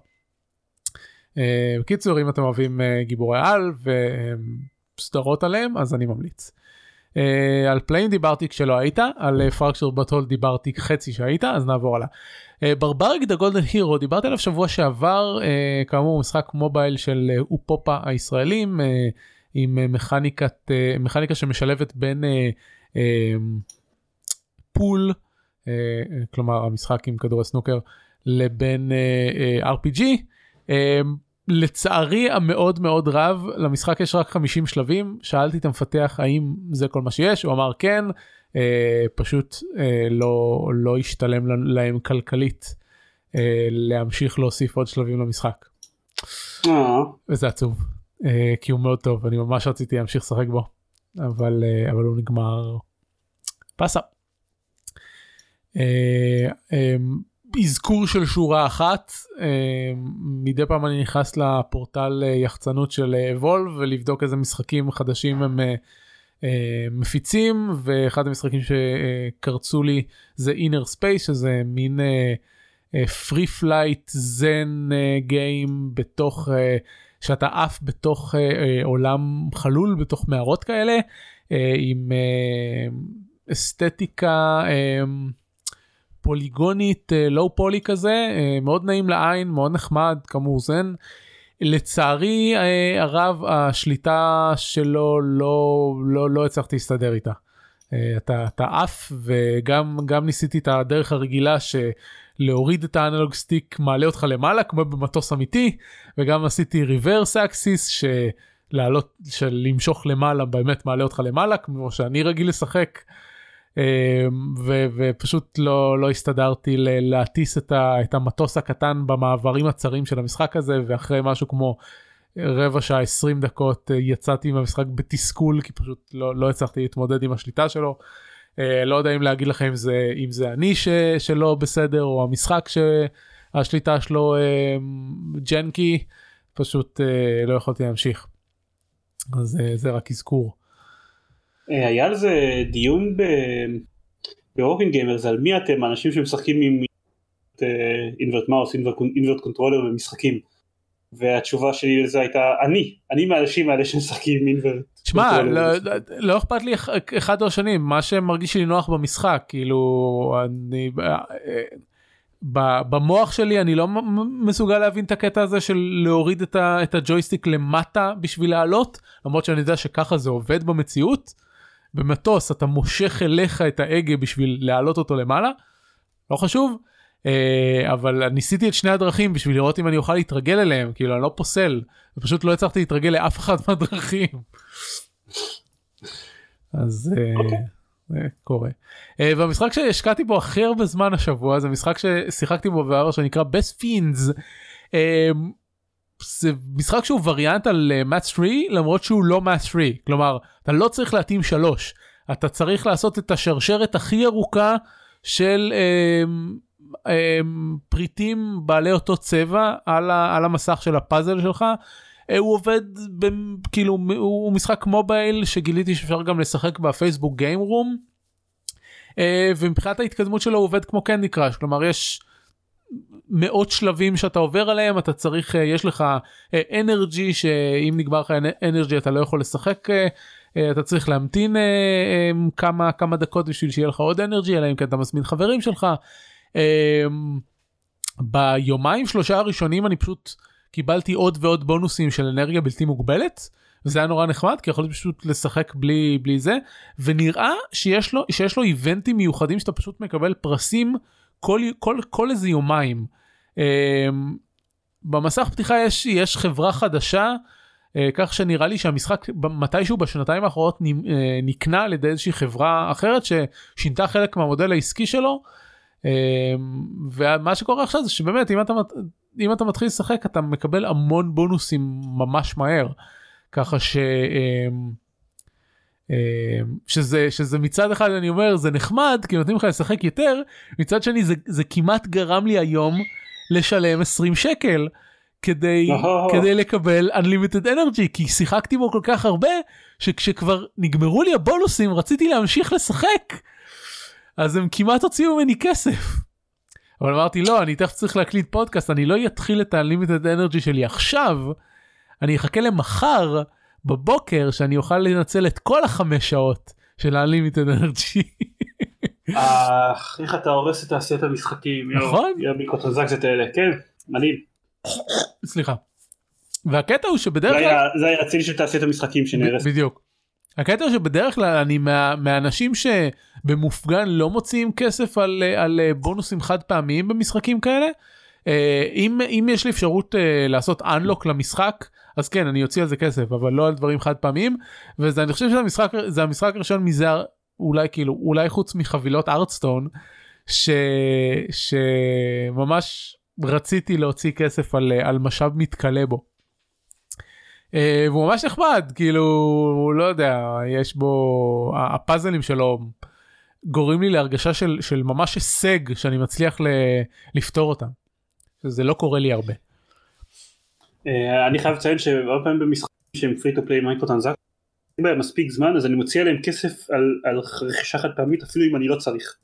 בקיצור אם אתם אוהבים גיבורי על וסדרות עליהם אז אני ממליץ. על פליין דיברתי כשלא היית, על אה, בטול דיברתי חצי שהיית, אז נעבור הלאה. Barbaric: The Golden Hero דיברתי עליו שבוע שעבר, כאמור משחק מובייל של Upopa הישראלים, עם מכניקת, מכניקה שמשלבת בין pool, אה, כלומר המשחק עם כדורי סנוקר, לבין אה, RPG. לצערי המאוד מאוד רב למשחק יש רק 50 שלבים שאלתי את המפתח האם זה כל מה שיש הוא אמר כן אה, פשוט אה, לא לא ישתלם להם כלכלית אה, להמשיך להוסיף עוד שלבים למשחק. אה. וזה עצוב אה, כי הוא מאוד טוב אני ממש רציתי להמשיך לשחק בו אבל אה, אבל הוא נגמר פסה. אה, אה, אזכור של שורה אחת אה, מדי פעם אני נכנס לפורטל יחצנות של וולב ולבדוק איזה משחקים חדשים הם מפיצים ואחד המשחקים שקרצו לי זה inner space שזה מין free flight zen game בתוך שאתה עף בתוך עולם חלול בתוך מערות כאלה עם אסתטיקה. פוליגונית לואו אה, פולי כזה אה, מאוד נעים לעין מאוד נחמד כאמור זן. לצערי אה, הרב השליטה שלו לא לא לא הצלחתי להסתדר איתה. אתה אתה עף וגם גם ניסיתי את הדרך הרגילה שלהוריד את האנלוג סטיק מעלה אותך למעלה כמו במטוס אמיתי וגם עשיתי ריברס אקסיס שלעלות של למשוך למעלה באמת מעלה אותך למעלה כמו שאני רגיל לשחק. אמ, ו, ופשוט לא לא הסתדרתי להטיס את, ה, את המטוס הקטן במעברים הצרים של המשחק הזה ואחרי משהו כמו רבע שעה 20 דקות אה, יצאתי מהמשחק בתסכול כי פשוט לא, לא הצלחתי להתמודד עם השליטה שלו. אה, לא יודע אם להגיד לכם אם זה אם זה אני ש, שלא בסדר או המשחק שהשליטה שלו אה, janky פשוט לא יכולתי להמשיך. אז זה רק אזכור. היה על זה דיון ב Rocking Gamers על מי אתם אנשים שמשחקים עם invert mouse invert controller במשחקים. והתשובה שלי לזה הייתה אני אני מהאנשים האלה שמשחקים מין ו... תשמע לא, לא אכפת לי אחד או השני מה שמרגיש לי נוח במשחק כאילו אני במוח שלי אני לא מסוגל להבין את הקטע הזה של להוריד את, ה, את הג'ויסטיק למטה בשביל לעלות למרות שאני יודע שככה זה עובד במציאות. במטוס אתה מושך אליך את ההגה בשביל להעלות אותו למעלה לא חשוב אה, אבל ניסיתי את שני הדרכים בשביל לראות אם אני אוכל להתרגל אליהם כאילו אני לא פוסל פשוט לא הצלחתי להתרגל לאף אחד מהדרכים. אז אה, okay. אוקיי. זה קורה. אה, והמשחק שהשקעתי בו הכי הרבה זמן השבוע זה משחק ששיחקתי בו בעבר שנקרא best fiends. זה משחק שהוא וריאנט על מאט 3 למרות שהוא לא מאט 3 כלומר אתה לא צריך להתאים שלוש אתה צריך לעשות את השרשרת הכי ארוכה של אמ, פריטים בעלי אותו צבע על, ה, על המסך של הפאזל שלך. אה, הוא עובד ב, כאילו הוא משחק מובייל שגיליתי שאפשר גם לשחק בפייסבוק גיים רום. ומבחינת ההתקדמות שלו הוא עובד כמו קנדי קראש כלומר יש מאות שלבים שאתה עובר עליהם אתה צריך אה, יש לך אנרגי אה, שאם נגמר לך אנרגי אתה לא יכול לשחק אתה צריך להמתין כמה כמה דקות בשביל שיהיה לך עוד אנרגי אלא אם כן אתה מזמין חברים שלך ביומיים שלושה הראשונים אני פשוט קיבלתי עוד ועוד בונוסים של אנרגיה בלתי מוגבלת. וזה היה נורא נחמד כי יכולתי פשוט לשחק בלי בלי זה ונראה שיש לו שיש לו איבנטים מיוחדים שאתה פשוט מקבל פרסים כל כל כל איזה יומיים. Um, במסך פתיחה יש יש חברה חדשה uh, כך שנראה לי שהמשחק מתישהו בשנתיים האחרונות אה, נקנה על ידי איזושהי חברה אחרת ששינתה חלק מהמודל העסקי שלו אמ, ומה שקורה עכשיו זה שבאמת אם אתה אם אתה מתחיל לשחק אתה מקבל המון בונוסים ממש מהר ככה ש... אמ, שזה שזה מצד אחד אני אומר זה נחמד כי נותנים לך לשחק יותר מצד שני זה זה כמעט גרם לי היום לשלם 20 שקל כדי כדי לקבל unlimited energy כי שיחקתי בו כל כך הרבה שכשכבר נגמרו לי הבונוסים רציתי להמשיך לשחק. אז הם כמעט הוציאו ממני כסף. אבל אמרתי לא אני תכף צריך להקליט פודקאסט אני לא אתחיל את ה-limited energy שלי עכשיו אני אחכה למחר בבוקר שאני אוכל לנצל את כל החמש שעות של ה-limited energy. איך אתה הורס את תעשיית המשחקים נכון המיקרוטרנזקציות האלה כן מדהים. סליחה. והקטע הוא שבדרך כלל זה היה הציל של תעשיית המשחקים שנהרס בדיוק. הקטע שבדרך כלל אני מה, מהאנשים שבמופגן לא מוציאים כסף על, על בונוסים חד פעמיים במשחקים כאלה. אה, אם, אם יש לי אפשרות אה, לעשות unlock למשחק אז כן אני אוציא על זה כסף אבל לא על דברים חד פעמיים וזה אני חושב שזה המשחק זה המשחק הראשון מזה אולי כאילו אולי חוץ מחבילות ארטסטון ש, שממש רציתי להוציא כסף על, על משאב מתכלה בו. אה, והוא ממש נחמד כאילו לא יודע יש בו הפאזלים שלו גורמים לי להרגשה של של ממש הישג שאני מצליח ל, לפתור אותם. זה לא קורה לי הרבה. אה, אני חייב לציין שהרבה פעמים במשחקים שהם free to play micro transact מספיק זמן אז אני מוציא עליהם כסף על, על רכישה חד פעמית אפילו אם אני לא צריך.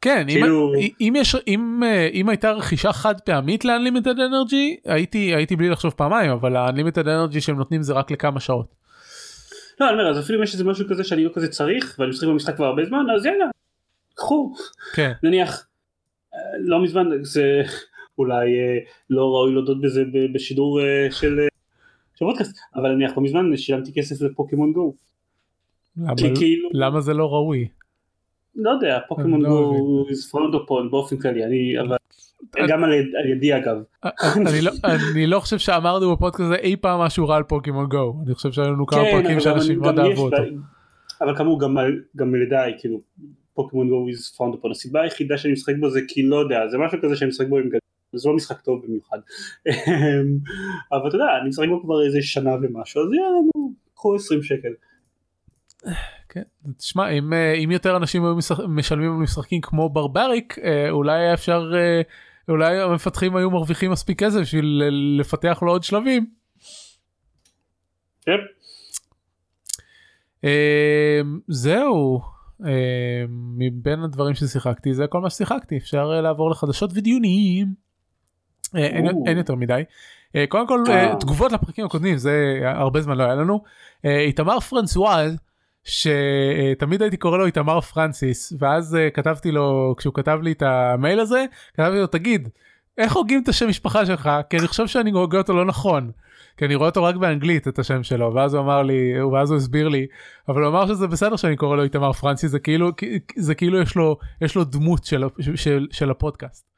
כן כאילו... אם, אם יש אם אה, אם הייתה רכישה חד פעמית ל-unlimited energy הייתי הייתי בלי לחשוב פעמיים אבל ה-unlimited energy שהם נותנים זה רק לכמה שעות. לא אני אומר אז אפילו אם יש איזה משהו כזה שאני לא כזה צריך ואני משחק במשחק כבר הרבה זמן אז יאללה קחו כן. נניח אה, לא מזמן זה אולי אה, לא ראוי להודות בזה בשידור של פודקאסט אבל נניח לא מזמן שילמתי כסף לפוקימון גו. למה, כאילו... למה זה לא ראוי? לא יודע, פוקימון לא גו פרונדופון באופן כללי, אני, אבל גם על ידי אגב. לא- אני לא חושב שאמרנו בפודקאסט הזה אי פעם משהו רע על פוקימון גו, אני חושב שהיו לנו כמה כן, פרקים שאנשים מאוד אהבו אותו. אבל כאמור גם על ידי, כאילו פוקימון גו is found upon הסיבה היחידה שאני משחק בו זה כי לא יודע זה משהו כזה שאני משחק בו עם גדול וזה לא משחק טוב במיוחד. אבל אתה יודע, אני משחק בו כבר איזה שנה ומשהו, אז יאללה, נו, קחו 20 שקל. כן, תשמע, אם, אה, אם יותר אנשים היו משלמים על משחקים כמו ברבריק, אה, אולי היה אפשר, אה, אולי המפתחים היו מרוויחים מספיק כסף בשביל לפתח לו עוד שלבים. כן. זהו, מבין הדברים ששיחקתי זה כל מה ששיחקתי, אפשר לעבור לחדשות ודיונים. אין, אין יותר מדי. קודם כל תגובות לפרקים הקודמים זה הרבה זמן לא היה לנו. איתמר פרנסואז שתמיד הייתי קורא לו איתמר פרנסיס ואז כתבתי לו כשהוא כתב לי את המייל הזה כתבתי לו תגיד איך הוגים את השם משפחה שלך כי אני חושב שאני הוגה אותו לא נכון. כי אני רואה אותו רק באנגלית את השם שלו ואז הוא אמר לי ואז הוא הסביר לי אבל הוא אמר שזה בסדר שאני קורא לו איתמר פרנסיס זה כאילו זה כאילו יש לו יש לו דמות של, של, של הפודקאסט.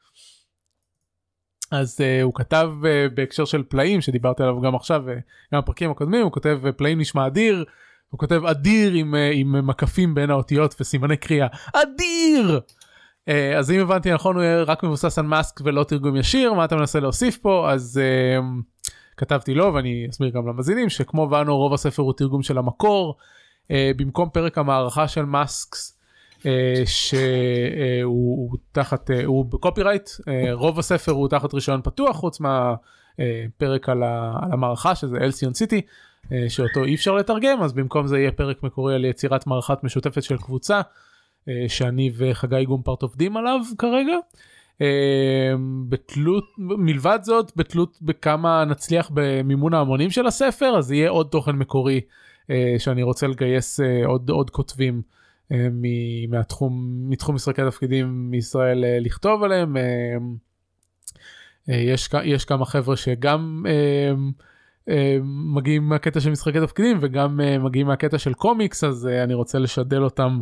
אז uh, הוא כתב uh, בהקשר של פלאים שדיברתי עליו גם עכשיו וגם בפרקים הקודמים הוא כותב פלאים נשמע אדיר הוא כותב אדיר עם, אה, עם מקפים בין האותיות וסימני קריאה. אדיר! אה, אז אם הבנתי נכון הוא רק מבוסס על מאסק ולא תרגום ישיר מה אתה מנסה להוסיף פה? אז uh, כתבתי לו ואני אסביר גם למאזינים שכמו ואנו רוב הספר הוא תרגום של המקור. uh, במקום פרק המערכה של מאסקס uh, שהוא uh, תחת uh, הוא בקופירייט uh, רוב הספר הוא תחת רישיון פתוח חוץ מהפרק על, המערכה שזה אלסיון סיטי. אה, שאותו אי אפשר לתרגם אז במקום זה יהיה פרק מקורי על יצירת מערכת משותפת של קבוצה אה, שאני וחגי גומפרט עובדים עליו כרגע. אה, בתלות מלבד זאת בתלות בכמה נצליח במימון ההמונים של הספר אז יהיה עוד תוכן מקורי שאני רוצה לגייס עוד עוד כותבים מהתחום מתחום משחקי תפקידים מישראל לכתוב עליהם. יש, יש כמה חבר'ה שגם אה, מגיעים מהקטע של משחקי תפקידים וגם אה, מגיעים מהקטע של קומיקס אז אה, אני רוצה לשדל אותם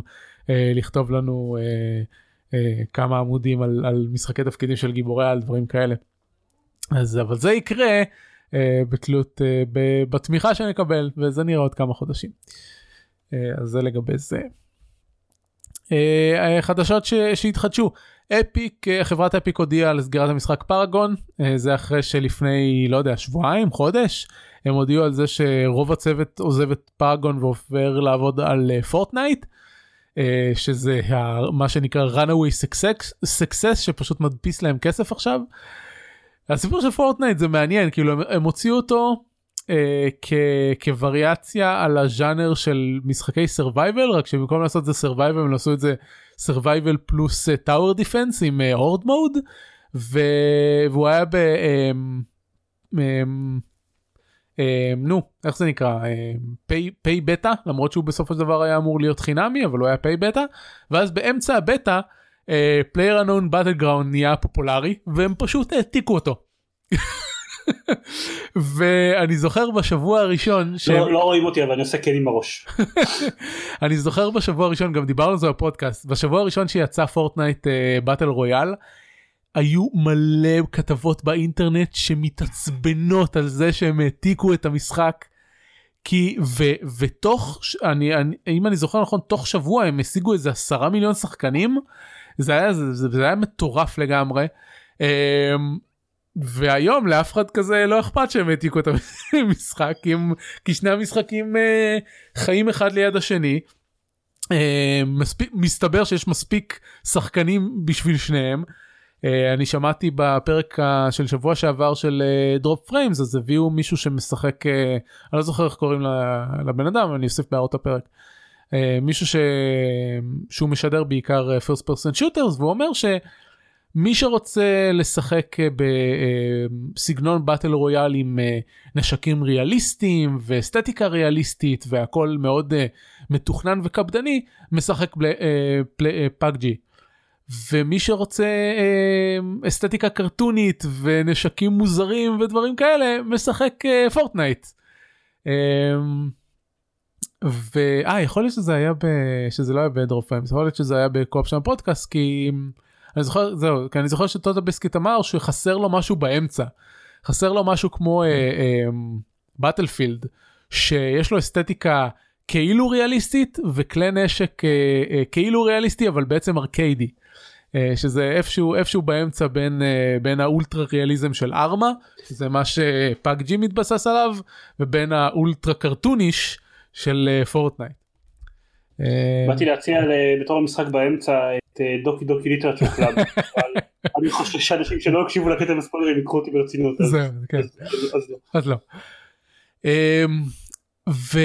לכתוב לנו כמה עמודים על, על משחקי תפקידים של גיבורי על דברים כאלה. אז אבל זה יקרה בתלות בתמיכה שנקבל וזה נראה עוד כמה חודשים. אז זה לגבי זה. חדשות שהתחדשו אפיק חברת אפיק הודיעה על סגירת המשחק פארגון זה אחרי שלפני לא יודע שבועיים חודש הם הודיעו על זה שרוב הצוות עוזב את פארגון ועובר לעבוד על פורטנייט שזה מה שנקרא runaway success, success שפשוט מדפיס להם כסף עכשיו. הסיפור של פורטנייט זה מעניין כאילו הם, הם הוציאו אותו אה, כ, כווריאציה על הז'אנר של משחקי survival רק שבמקום לעשות את זה survival הם עשו את זה survival פלוס uh, tower defense עם הורד uh, מוד והוא היה ב... Um, um, um, נו איך זה נקרא paid beta למרות שהוא בסופו של דבר היה אמור להיות חינמי אבל הוא היה paid beta ואז באמצע הבטא PlayerUnknown Battleground נהיה פופולרי והם פשוט העתיקו אותו. ואני זוכר בשבוע הראשון ש... לא, לא רואים אותי אבל אני עושה כן עם הראש. אני זוכר בשבוע הראשון גם דיברנו על זה בפודקאסט בשבוע הראשון שיצא Fortnite Battle Royale היו מלא כתבות באינטרנט שמתעצבנות על זה שהם העתיקו את המשחק. כי ו, ותוך אני, אני אם אני זוכר נכון תוך שבוע הם השיגו איזה עשרה מיליון שחקנים זה היה זה, זה היה מטורף לגמרי. והיום לאף אחד כזה לא אכפת שהם העתיקו את המשחק כי שני המשחקים uh, חיים אחד ליד השני. Uh, מספיק מסתבר שיש מספיק שחקנים בשביל שניהם. Uh, אני שמעתי בפרק של שבוע שעבר של Dropped אה, Frames אז הביאו מישהו שמשחק אה, אני לא זוכר איך קוראים לבן אדם אני אוסיף בהערות הפרק. אה, מישהו ש... שהוא משדר בעיקר first person shooters והוא אומר ש... מי שרוצה לשחק אה, בסגנון battle royale עם אה, נשקים ריאליסטיים ואסתטיקה ריאליסטית והכל מאוד אה, מתוכנן וקפדני משחק PUBG. ומי שרוצה אסתטיקה קרטונית ונשקים מוזרים ודברים כאלה משחק Fortnite. ואה יכול להיות שזה היה ב... שזה לא היה ב Dropped Frames יכול להיות שזה היה ב Co-Optional Podcast. אני זוכר זהו כי אני זוכר ש TotalBiscuit אמר שחסר לו משהו באמצע חסר לו משהו כמו Battlefield אה, אה, שיש לו אסתטיקה כאילו ריאליסטית וכלי נשק אה, אה, כאילו ריאליסטי אבל בעצם ארקיידי. אה, שזה איפשהו איפשהו באמצע בין אה, בין האולטרה ריאליזם של Arma זה מה ש PUBG מתבסס עליו ובין האולטרה קרטוניש של Fortnite. באתי להציע בתור המשחק באמצע את Doki Doki Literature Club. אני חושב שאנשים שלא הקשיבו לקטע מספרים יקחו אותי ברצינות. זהו, כן. אז לא. אמ, ו...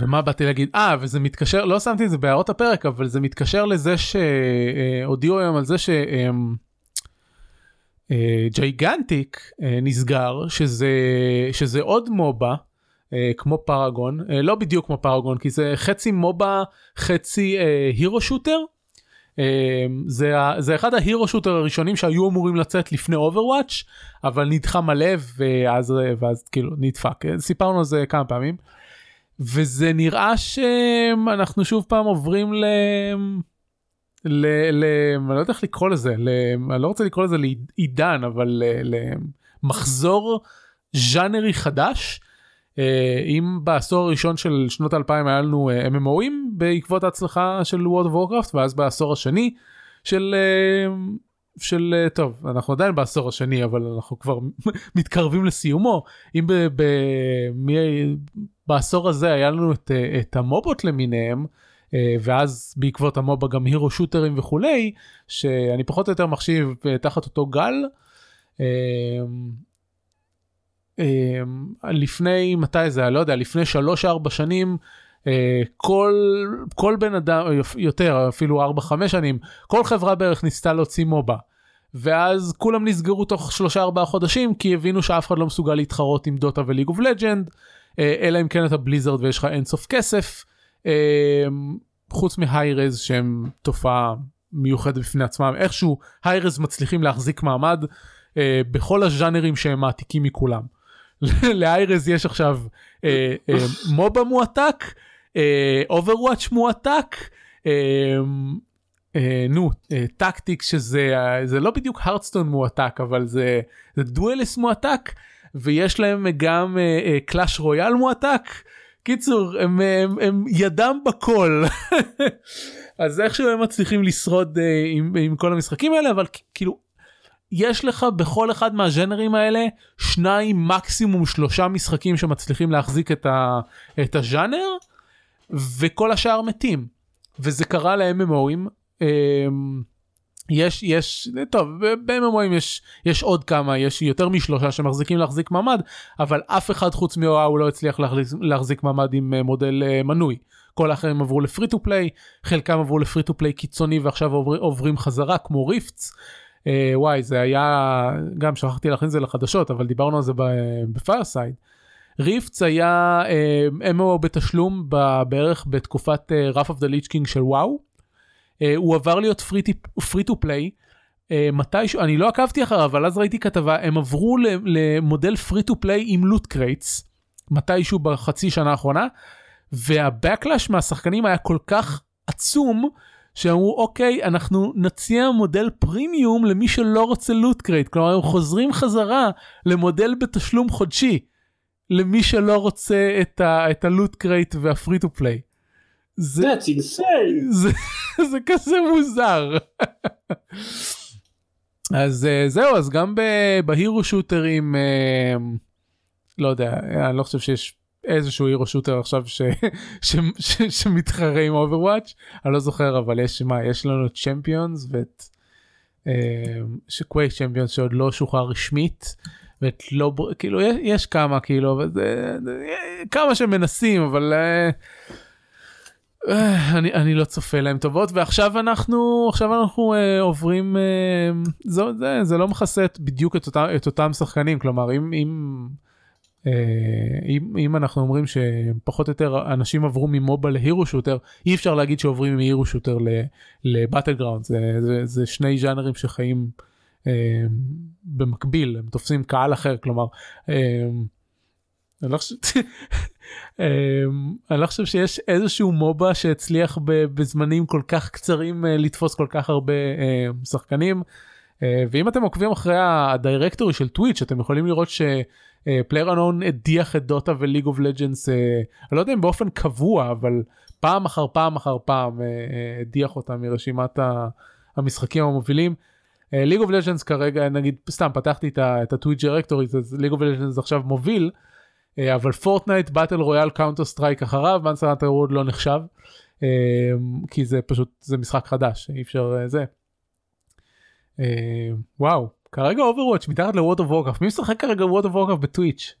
ומה באתי להגיד אה וזה מתקשר לא שמתי את זה בהערות הפרק אבל זה מתקשר לזה שהודיעו היום על זה שג'ייגנטיק אה, אה, נסגר שזה שזה עוד מובה אה, כמו פארגון לא בדיוק כמו פארגון כי זה חצי מובה חצי הירו שוטר. זה, זה אחד ה hero shooter הראשונים שהיו אמורים לצאת לפני Overwatch אבל נדחה מלא ואז ואז כאילו נדפק סיפרנו על זה כמה פעמים. וזה נראה שאנחנו שוב פעם עוברים ל... ל... ל... אני לא יודע איך לקרוא לזה, ל... אני לא רוצה לקרוא לזה לעידן, אבל למחזור ז'אנרי חדש. אה, אם בעשור הראשון של שנות 2000 היה לנו אה, MMO ים בעקבות ההצלחה של World of Warcraft ואז בעשור השני של אה, של טוב אנחנו עדיין בעשור השני אבל אנחנו כבר מתקרבים לסיומו אם ב, ב, מ, בעשור הזה היה לנו את, את המובות למיניהם ואז בעקבות המובה גם הירו שוטרים וכולי שאני פחות או יותר מחשיב תחת אותו גל. לפני מתי זה היה לא יודע לפני 3-4 שנים כל כל בן אדם יותר אפילו 4-5 שנים כל חברה בערך ניסתה להוציא מובה. ואז כולם נסגרו תוך 3-4 חודשים כי הבינו שאף אחד לא מסוגל להתחרות עם דוטה וליג אוף לג'נד אלא אם כן אתה בליזרד ויש לך אינסוף כסף חוץ מהיירז שהם תופעה מיוחדת בפני עצמם איכשהו היירז מצליחים להחזיק מעמד בכל הז'אנרים שהם מעתיקים מכולם. ל Hi-Rez יש עכשיו אה, אה, MOBA מועתק, Overwatch מועתק, אה, אה, נו, אה, tactic שזה זה לא בדיוק Hearthstone מועתק אבל זה, duels מועתק ויש להם גם Clash Royale מועתק. קיצור הם, הם, הם ידם בכל אז איכשהו הם מצליחים לשרוד עם, עם כל המשחקים האלה אבל כאילו יש לך בכל אחד מהז'נרים האלה שניים מקסימום שלושה משחקים שמצליחים להחזיק את, ה, את הז'אנר וכל השאר מתים וזה קרה ל-MMOים. אמ, יש יש טוב ב-MMOים יש יש עוד כמה יש יותר משלושה שמחזיקים להחזיק מעמד אבל אף אחד חוץ מוואו לא הצליח להחזיק, להחזיק מעמד עם אה, מודל uh, מנוי כל האחרים עברו לפרי טו פליי חלקם עברו ל free to play קיצוני ועכשיו עובר, עוברים חזרה כמו Rifts. אה, וואי זה היה גם שכחתי להכניס את זה לחדשות אבל דיברנו על זה ב Fireside. Rifts היה אה, MMO בתשלום בערך בתקופת Wrath of the Lich King של וואו. אה, הוא עבר להיות free to play. מתישהו אני לא עקבתי אחריו אבל אז ראיתי כתבה הם עברו למודל free to play עם loot crates מתישהו בחצי שנה האחרונה וה backlash מהשחקנים היה כל כך עצום שאמרו אוקיי אנחנו נציע מודל פרימיום למי שלא רוצה loot crate כלומר הם חוזרים חזרה למודל בתשלום חודשי למי שלא רוצה את, ה, את ה loot crate וה free to play. זה, זה, זה כזה מוזר. אז אה, זהו אז גם ב hero shooter ים אה, לא יודע אני לא חושב שיש איזשהו hero shooter עכשיו ש, ש, ש, שמתחרה עם Overwatch אני לא זוכר אבל יש מה יש לנו Champions ואת ש Quake Champions שעוד לא שוחרר רשמית ואת לא כאילו יש, יש כמה כאילו וזה, כמה שמנסים אבל אה, אני אני לא צופה להם טובות ועכשיו אנחנו עכשיו אנחנו אה, עוברים אה, זה, זה זה לא מכסה בדיוק את אותם את אותם שחקנים כלומר אם אם. אה, אם, אם אנחנו אומרים שפחות או יותר אנשים עברו ממובה להירו שוטר אי אפשר להגיד שעוברים מהירו שוטר לבטל גראונד זה, זה, זה שני ז'אנרים שחיים אה, במקביל הם תופסים קהל אחר כלומר. אה, אני לא, חושב, אה, אני לא חושב שיש איזשהו מובה שהצליח בזמנים כל כך קצרים אה, לתפוס כל כך הרבה שחקנים ואם אתם עוקבים אחרי ה directory של Twitch אתם יכולים לראות ש... PlayerUnknown הדיח את Dota ו League of Legends אני לא יודע אם באופן קבוע אבל פעם אחר פעם אחר פעם הדיח אותה מרשימת המשחקים המובילים. League of Legends כרגע נגיד סתם פתחתי את ה Twitch directory אז League of Legends עכשיו מוביל אבל Fortnite Battle Royale Counter-Strike אחריו Monster Hunter World לא נחשב כי זה פשוט זה משחק חדש אי אפשר זה. וואו כרגע Overwatch מתחת ל World of Warcraft מי משחק כרגע World of Warcraft ב Twitch.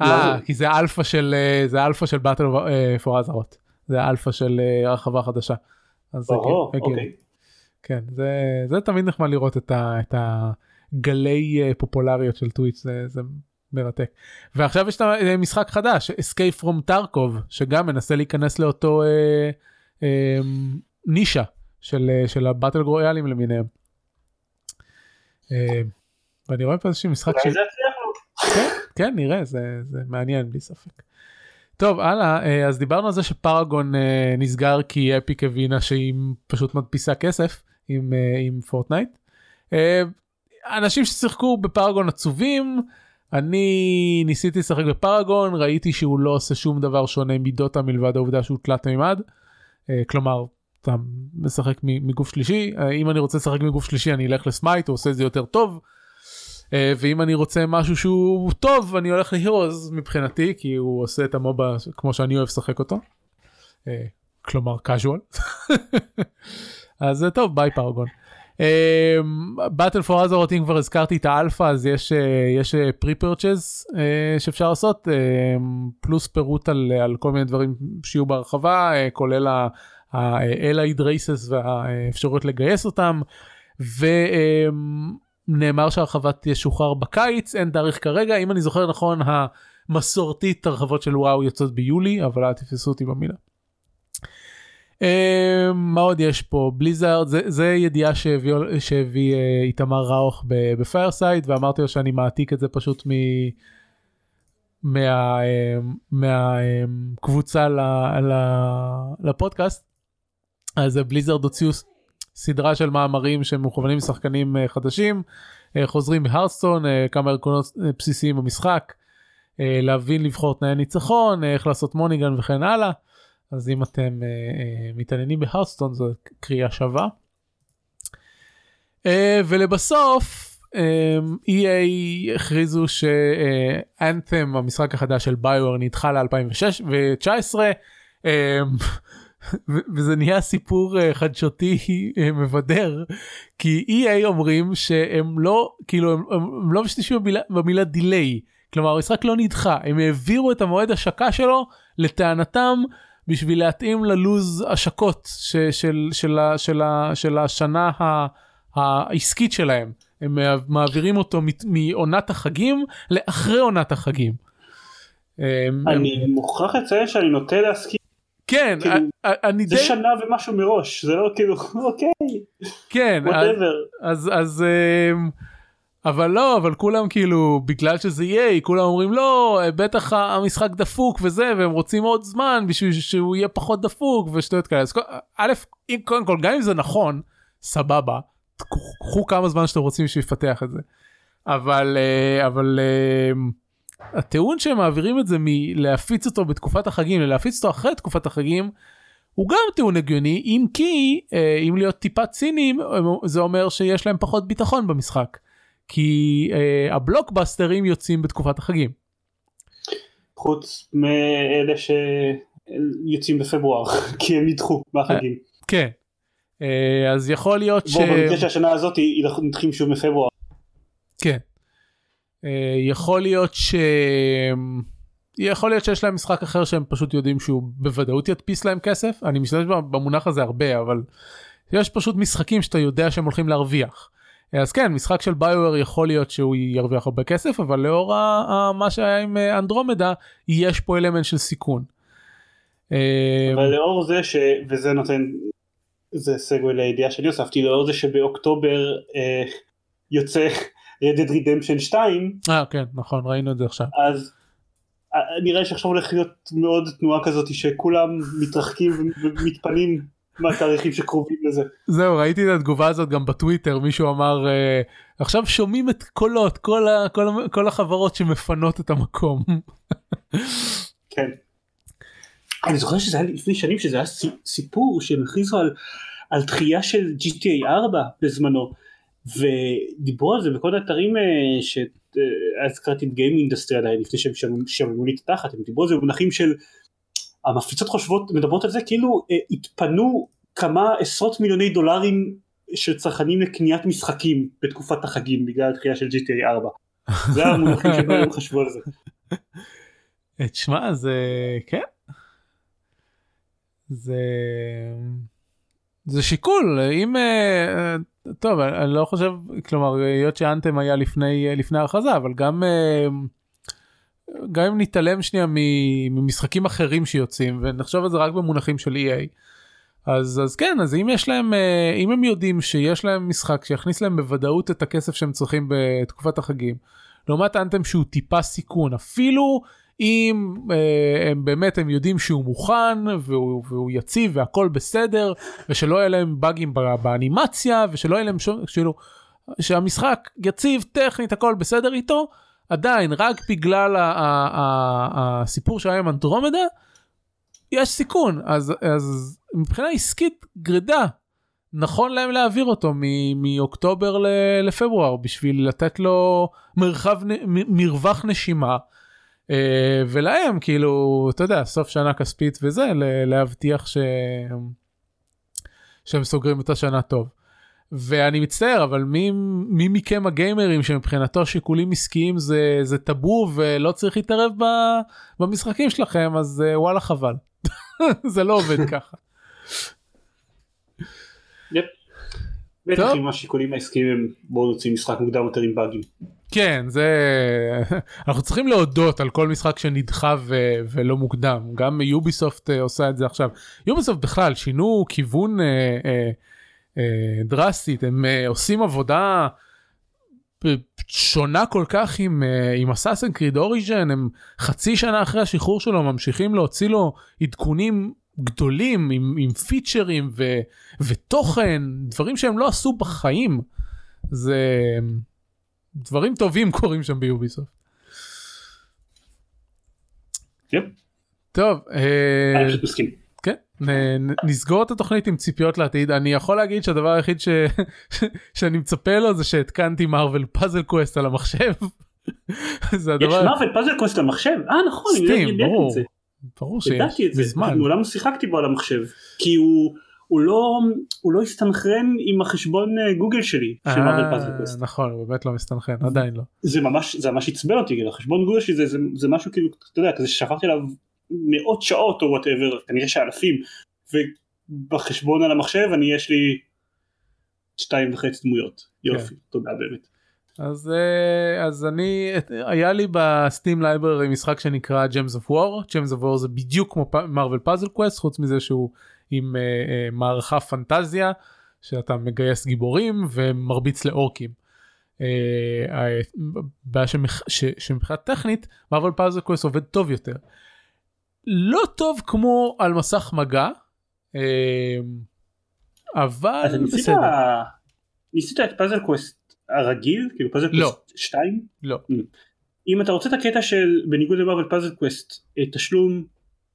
אה כי זה אלפא של זה אלפא של Battle for Azeroth זה אלפא של הרחבה חדשה. אז זה הגיוני. כן זה זה תמיד נחמד לראות את, ה, את הגלי פופולריות של טוויץ' זה, זה מרתק. ועכשיו יש את המשחק חדש Escape from Tarkov שגם מנסה להיכנס לאותו אה, אה, נישה של, של הבטל גרויאלים למיניהם. אה, ואני רואה פה איזשהו משחק ש... כן, כן נראה זה, זה מעניין בלי ספק. טוב הלאה אז דיברנו על זה שפרגון נסגר כי אפיק הבינה שהיא פשוט מדפיסה כסף עם, עם פורטנייט. אנשים ששיחקו בפרגון עצובים אני ניסיתי לשחק בפרגון ראיתי שהוא לא עושה שום דבר שונה מדוטה מלבד העובדה שהוא תלת מימד. כלומר אתה משחק מגוף שלישי אם אני רוצה לשחק מגוף שלישי אני אלך ל Smite הוא עושה את זה יותר טוב. ואם אני רוצה משהו שהוא טוב אני הולך ל Heroes מבחינתי כי הוא עושה את ה MOBA כמו שאני אוהב לשחק אותו. כלומר casual. אז טוב ביי Paragon. Battle for Azeroth אם כבר הזכרתי את האלפא אז יש יש pre-purchase שאפשר לעשות פלוס פירוט על, על כל מיני דברים שיהיו בהרחבה כולל ה-Allied Races והאפשרויות לגייס אותם ונאמר שהרחבה תשוחרר בקיץ אין תאריך כרגע. אם אני זוכר נכון המסורתית הרחבות של וואו יוצאות ביולי אבל אל תתפסו אותי במילה. אה, מה עוד יש פה? Blizzard זה, זה ידיעה שהביא, שהביא אה, איתמר ראוך ב Fireside ואמרתי לו שאני מעתיק את זה פשוט מ... מהקבוצה מה, uh, ל, ל, לפודקאסט אז בליזארד הוציאו סדרה של מאמרים שמכוונים לשחקנים uh, חדשים uh, חוזרים מהרסטון כמה עקרונות בסיסיים במשחק להבין לבחור תנאי ניצחון איך לעשות מוניגן וכן הלאה. אז אם אתם מתעניינים בהרסטון זו קריאה שווה. ולבסוף EA הכריזו שאנת'ם המשחק החדש של ביואר נדחה ל-2019 um, וזה נהיה סיפור uh, חדשותי uh, מבדר כי EA אומרים שהם לא כאילו הם, הם לא משתמשים במילה, במילה דיליי כלומר המשחק לא נדחה הם העבירו את המועד השקה שלו לטענתם בשביל להתאים ללוז השקות ש, של, של, של, של, השנה העסקית שלהם. הם מעבירים אותו מעונת החגים לאחרי עונת החגים. אני הם... מוכרח לציין שאני נוטה להסכים. כן, כאילו, אני זה די... שנה ומשהו מראש, זה לא כאילו, אוקיי. כן, אז, אז, אז אבל לא אבל כולם כאילו בגלל שזה יהיה כולם אומרים לא בטח המשחק דפוק וזה והם רוצים עוד זמן בשביל שהוא יהיה פחות דפוק ושטויות כאלה. אז א' אם קודם כל גם אם זה נכון סבבה קחו כמה זמן שאתם רוצים בשביל לפתח את זה. אבל אה, אבל אה, הטיעון שהם מעבירים את זה מלהפיץ אותו בתקופת החגים ללהפיץ אותו אחרי תקופת החגים. הוא גם טיעון הגיוני אם כי אה, אם להיות טיפה ציניים זה אומר שיש להם פחות ביטחון במשחק. כי uh, הבלוקבאסטרים יוצאים בתקופת החגים. חוץ מאלה שיוצאים בפברואר כי הם נדחו מהחגים. Uh, כן. אז יכול להיות ש... במקרה שהשנה הזאת נדחים שוב מפברואר. כן. Uh, יכול להיות ש... יכול להיות שיש להם משחק אחר שהם פשוט יודעים שהוא בוודאות ידפיס להם כסף אני משתמש במונח הזה הרבה אבל יש פשוט משחקים שאתה יודע שהם הולכים להרוויח. אז כן משחק של ביואר יכול להיות שהוא ירוויח הרבה כסף אבל לאור מה שהיה עם אה, אנדרומדה יש פה אלמנט של סיכון. אה, אבל לאור זה ש... וזה נותן זה סגווי לידיעה שאני הוספתי לאור זה שבאוקטובר אה, יוצא Red Dead Redemption 2 אה כן נכון ראינו את זה עכשיו אז אה, נראה שעכשיו הולך להיות מאוד תנועה כזאת שכולם מתרחקים ומתפנים מהתאריכים שקרובים לזה. זהו ראיתי את התגובה הזאת גם בטוויטר מישהו אמר uh, עכשיו שומעים את קולות כל, ה, כל, כל החברות שמפנות את המקום. כן. אני זוכר שזה היה לפני שנים שזה היה סיפור שהם הכריזו על, על דחייה של GTA 4 בזמנו ודיברו על זה בכל האתרים אה, שאז קראתי את Game Industry עדיין לפני שהם שמעו לי את התחת הם דיברו על זה במונחים של המפיצות חושבות מדברות על זה כאילו אה, התפנו כמה עשרות מיליוני דולרים של צרכנים לקניית משחקים בתקופת החגים בגלל הדחייה של GTA 4 זה המונחים שבהם חשבו על זה. תשמע זה כן זה זה שיקול אם אה, טוב אני לא חושב כלומר היות שאנתם היה לפני לפני ההכרזה אבל גם אה, גם אם נתעלם שנייה ממשחקים אחרים שיוצאים ונחשוב על זה רק במונחים של EA. אז אז כן אז אם יש להם אה, אם הם יודעים שיש להם משחק שיכניס להם בוודאות את הכסף שהם צריכים בתקופת החגים לעומת אנתם שהוא טיפה סיכון אפילו אם אה, הם באמת הם יודעים שהוא מוכן והוא, והוא יציב והכל בסדר ושלא יהיה להם באגים באנימציה ושלא יהיה להם שום כאילו שהמשחק יציב טכנית הכל בסדר איתו עדיין רק בגלל הסיפור שהיה עם אנדרומדה יש סיכון. אז אז מבחינה עסקית גרידה. נכון להם להעביר אותו מאוקטובר לפברואר בשביל לתת לו מרחב מרווח נשימה ולהם כאילו אתה יודע סוף שנה כספית וזה להבטיח ש... שהם סוגרים את השנה טוב. ואני מצטער אבל מי, מי מכם הגיימרים שמבחינתו שיקולים עסקיים זה זה טאבו ולא צריך להתערב ב, במשחקים שלכם אז אה, וואלה חבל זה לא עובד ככה. בטח אם השיקולים העסקיים הם בואו נוציא משחק מוקדם יותר עם באגים. כן זה אנחנו צריכים להודות על כל משחק שנדחה ו... ולא מוקדם. גם יוביסופט אה, עושה את זה עכשיו. יוביסופט בכלל שינו כיוון אה, אה, אה, דרסטית. הם אה, עושים עבודה שונה כל כך עם אה, עם אסאסן קריד אוריג'ן הם חצי שנה אחרי השחרור שלו ממשיכים להוציא לו עדכונים גדולים עם, עם פיצ'רים ו, ותוכן דברים שהם לא עשו בחיים זה דברים טובים קורים שם ב Ubisoft. Yep. טוב. אה, אני פשוט מסכים. כן, נסגור את התוכנית עם ציפיות לעתיד אני יכול להגיד שהדבר היחיד ש... שאני מצפה לו זה שהתקנתי Marvel Puzzle Quest על המחשב. זה הדבר... יש Marvel Puzzle Quest על המחשב? אה נכון, Steam, ברור. ברור שיש, מזמן. מעולם שיחקתי בו על המחשב כי הוא. הוא לא הוא לא הסתנכרן עם החשבון אה, גוגל שלי של Marvel Puzzle Quest. נכון הוא באמת לא מסתנכרן עדיין לא. זה ממש זה ממש עצבן אותי כאילו החשבון גוגל שלי זה, זה, זה משהו כאילו אתה יודע כזה ששרפתי עליו מאות שעות או whatever כנראה שאלפים ובחשבון על המחשב אני יש לי שתיים וחצי דמויות יופי כן. תודה באמת. אז אה, אז אני היה לי ב Steam library משחק שנקרא Gems of War Gems of War זה בדיוק כמו Marvel Puzzle Quest חוץ מזה שהוא עם אה, אה, מערכה פנטזיה שאתה מגייס גיבורים ומרביץ לאורקים. הבעיה שמבחינת טכנית Marvel Puzzle Quest עובד טוב יותר. לא טוב כמו על מסך מגע אבל אז בסדר. ניסית את Puzzle Quest הרגיל כאילו פאזל לא. Quest 2? לא. ממ. אם אתה רוצה את הקטע של בניגוד ל Marvel Puzzle Quest תשלום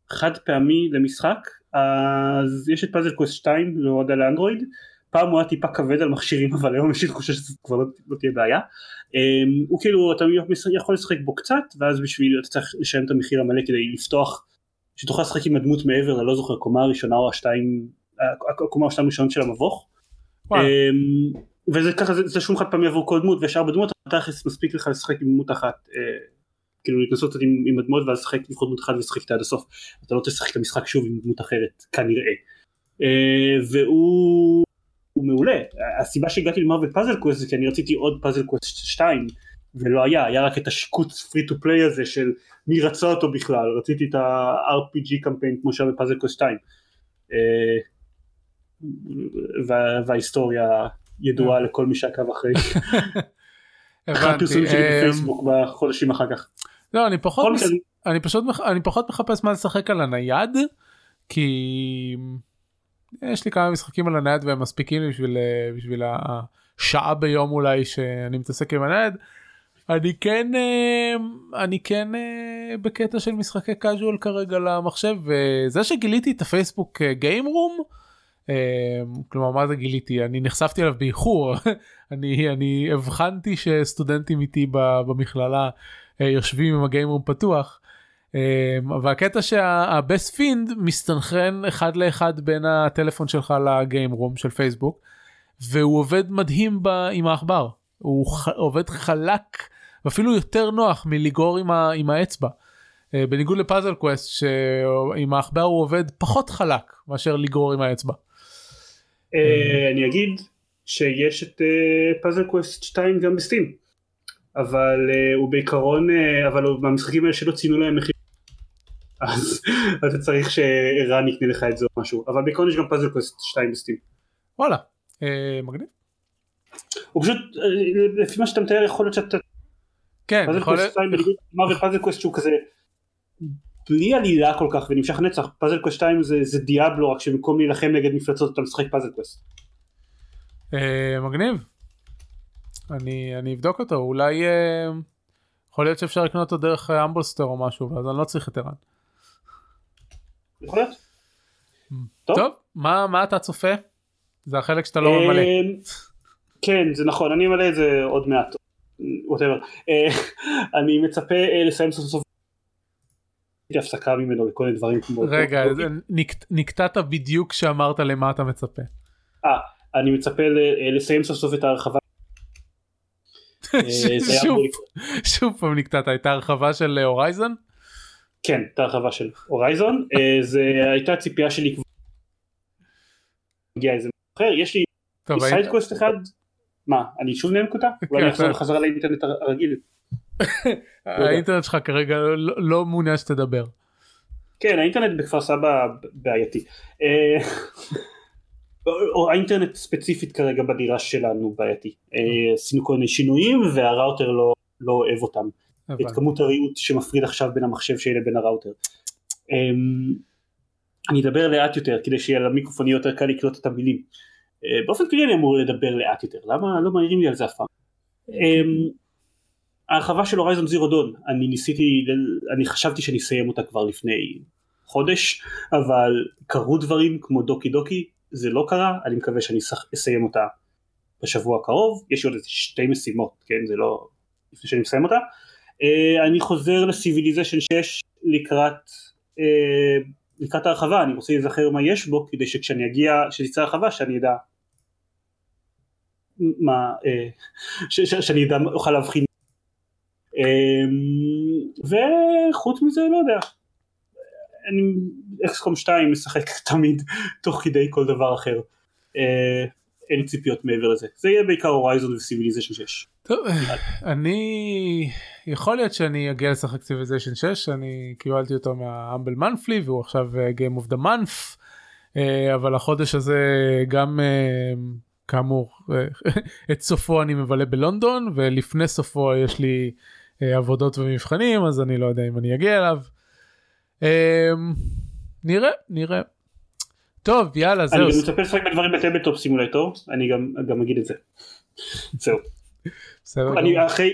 חד פעמי למשחק אז יש את פאזל קווסט 2 להורדה לאנדרואיד פעם הוא היה טיפה כבד על מכשירים אבל היום יש לי תחושה שזה כבר לא, לא תהיה בעיה um, הוא כאילו אתה יכול לשחק בו קצת ואז בשביל אתה צריך לשלם את המחיר המלא כדי לפתוח שתוכל לשחק עם הדמות מעבר אני לא זוכר קומה הראשונה או השתיים הקומה השתיים הראשונות של המבוך um, וזה ככה זה, זה שום חד פעמי עבור כל דמות ושאר בדמות אתה מספיק לך לשחק עם דמות אחת אה, כאילו להתנסות עם, עם הדמות ואז לשחק לבחור דמות אחת ולשחק איתה עד הסוף. אתה לא תשחק את המשחק שוב עם דמות אחרת כנראה. אה, והוא הוא מעולה. הסיבה שהגעתי ל Marvel Puzzle Quest זה כי אני רציתי עוד Puzzle Quest 2 ולא היה. היה רק את השיקוץ free to play הזה של מי רצה אותו בכלל. רציתי את ה-RPG קמפיין כמו שהיה ב Puzzle Quest 2 אה, וההיסטוריה ידועה לכל מי שעקב אחרי. אחרי הפרסומים שלי בפייסבוק בחודשים אחר כך. לא אני פחות מס... אני פשוט אני פחות מחפש מה לשחק על הנייד כי יש לי כמה משחקים על הנייד והם מספיקים בשביל בשביל השעה ביום אולי שאני מתעסק עם הנייד. אני כן אה, אני כן אה, בקטע של משחקי casual כרגע למחשב וזה שגיליתי את הפייסבוק גיים רום. כלומר מה זה גיליתי אני נחשפתי אליו באיחור אני אני הבחנתי שסטודנטים איתי במכללה יושבים עם ה Gameroom פתוח. והקטע שה best thing מסתנכרן אחד לאחד בין הטלפון שלך ל Gameroom של פייסבוק והוא עובד מדהים עם העכבר הוא עובד חלק ואפילו יותר נוח מלגרור עם, ה, עם האצבע. אה, בניגוד ל Puzzle Quest שעם העכבר הוא עובד פחות חלק מאשר לגרור עם האצבע. אה, אני אגיד שיש את Puzzle Quest 2 גם ב Steam אבל אה, הוא בעיקרון אה, אבל הוא מהמשחקים האלה שלא ציינו להם מחיר אז אתה צריך שרן יקנה לך את זה או משהו אבל בעיקרון יש גם Puzzle Quest 2 ב Steam. וואלה מגניב. הוא פשוט לפי מה שאתה מתאר יכול להיות שאתה כן, יכול להיות... Marvel Puzzle Quest שהוא כזה בלי עלילה כל כך ונמשך נצח Puzzle Quest 2 זה, זה Diablo רק שבמקום להילחם נגד מפלצות אתה משחק Puzzle Quest. אה, מגניב. אני, אני אבדוק אותו אולי אה, יכול להיות שאפשר לקנות אותו דרך אמבוסטר או משהו ואז אני לא צריך את ערן. יכול להיות. טוב, טוב מה, מה אתה צופה? זה החלק שאתה לא ממלא. כן זה נכון אני אמלא את זה עוד מעט ווטאבר. אה, אני מצפה אה, לסיים סוף סוף הפסקה ממנו לכל מיני דברים כמו... רגע, נקטעת בדיוק כשאמרת למה אתה מצפה. אה, אני מצפה לסיים סוף סוף את ההרחבה. שוב פעם נקטעת, הייתה הרחבה של Horizon? כן, הייתה הרחבה של Horizon, זה הייתה ציפייה שלי כבר. איזה אחר, יש לי sidequest אחד מה, אני שוב נהיה מקוטע? אולי אני אחזור בחזרה לאינטרנט הרגיל. האינטרנט שלך כרגע לא, לא מעוניין שתדבר. כן, האינטרנט בכפר סבא בעייתי. אה, או האינטרנט ספציפית כרגע בדירה שלנו בעייתי. אה, עשינו כל מיני שינויים והראוטר לא, לא אוהב אותם. את כמות הריהוט שמפריד עכשיו בין המחשב שלי לבין הראוטר. אמ, אני אדבר לאט יותר כדי שיהיה למיקרופון יותר קל לקלוט את המילים. אה, באופן כללי אני אמור לדבר לאט יותר, למה לא מעירים לי על זה אף פעם? ההרחבה של הורייזון זירו דון, אני ניסיתי, אני חשבתי שאני אסיים אותה כבר לפני חודש, אבל קרו דברים כמו דוקי דוקי, זה לא קרה, אני מקווה שאני אסיים אותה בשבוע הקרוב, יש עוד איזה שתי משימות, כן, זה לא לפני שאני מסיים אותה. אה, אני חוזר לסיביליזיישן 6 לקראת, אה, לקראת ההרחבה, אני רוצה להיזכר מה יש בו, כדי שכשאני אגיע, כשתצא הרחבה, שאני אדע מה, אה, שאני אדע, אוכל להבחין. אמ, וחוץ מזה לא יודע, אני XCOM 2 משחק תמיד תוך כדי כל דבר אחר. אה, אין לי ציפיות מעבר לזה. זה יהיה בעיקר Horizon ו Civilization 6. טוב, אני יכול להיות שאני אגיע לשחק Civilization 6 אני קיבלתי אותו מ Humble Monthly והוא עכשיו Game of the Month אבל החודש הזה גם כאמור את סופו אני מבלה בלונדון ולפני סופו יש לי אה, עבודות ומבחנים אז אני לא יודע אם אני אגיע אליו. אה, נראה נראה. טוב יאללה זהו. אני גם מצפה לשחק בדברים בטבלטופ סימולטור אני גם גם אגיד את זה. זהו. בסדר. אני אחרי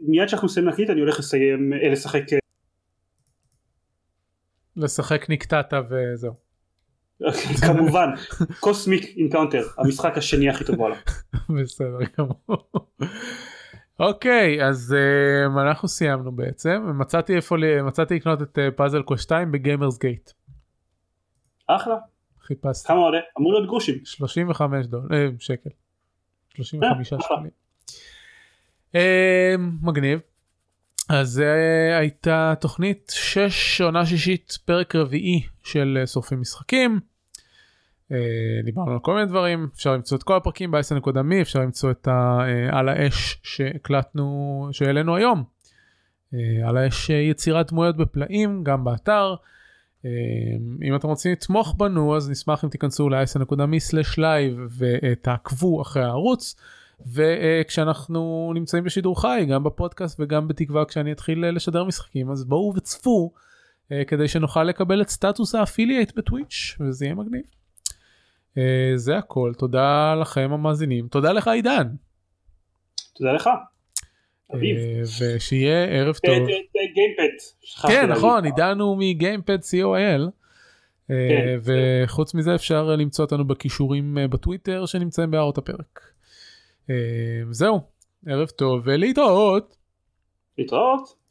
מיד שאנחנו נסיים להקליט אני הולך לסיים אה, לשחק. לשחק נקטעת וזהו. כמובן Cosmic Encounter המשחק השני הכי טוב בעולם. בסדר גמור. אוקיי אז אה, אנחנו סיימנו בעצם מצאתי איפה מצאתי לקנות את Puzzle Quest 2 ב GamersGate. אחלה. חיפשתי. כמה עולה? אמור להיות גרושים. 35 דולר אה, שקל. 35 אה, שקלים. אה, מגניב. אז זה הייתה תוכנית 6 עונה שישית פרק רביעי של אה, שורפים משחקים. אה, דיברנו על כל מיני דברים אפשר למצוא את כל הפרקים ב-10.me אפשר למצוא את אה, על האש שהקלטנו שהעלינו היום. על האש יצירת דמויות בפלאים גם באתר. אם אתם רוצים לתמוך בנו אז נשמח אם תיכנסו ל-10.me/live ותעקבו אחרי הערוץ. וכשאנחנו נמצאים בשידור חי גם בפודקאסט וגם בתקווה כשאני אתחיל אה, לשדר משחקים אז בואו וצפו אה, כדי שנוכל לקבל את סטטוס ה affiliate ב Twitch וזה יהיה מגניב. אה, זה הכל תודה לכם המאזינים תודה לך עידן. תודה לך. אביב. אה, ושיהיה ערב אה, טוב. Gamepad. שכחתי כן להגיד. נכון עידנו מ Gamepad co.il. כן, וחוץ מזה אפשר למצוא אותנו בקישורים אה, בטוויטר שנמצאים בהערות הפרק. זהו ערב טוב ולהתראות. להתראות.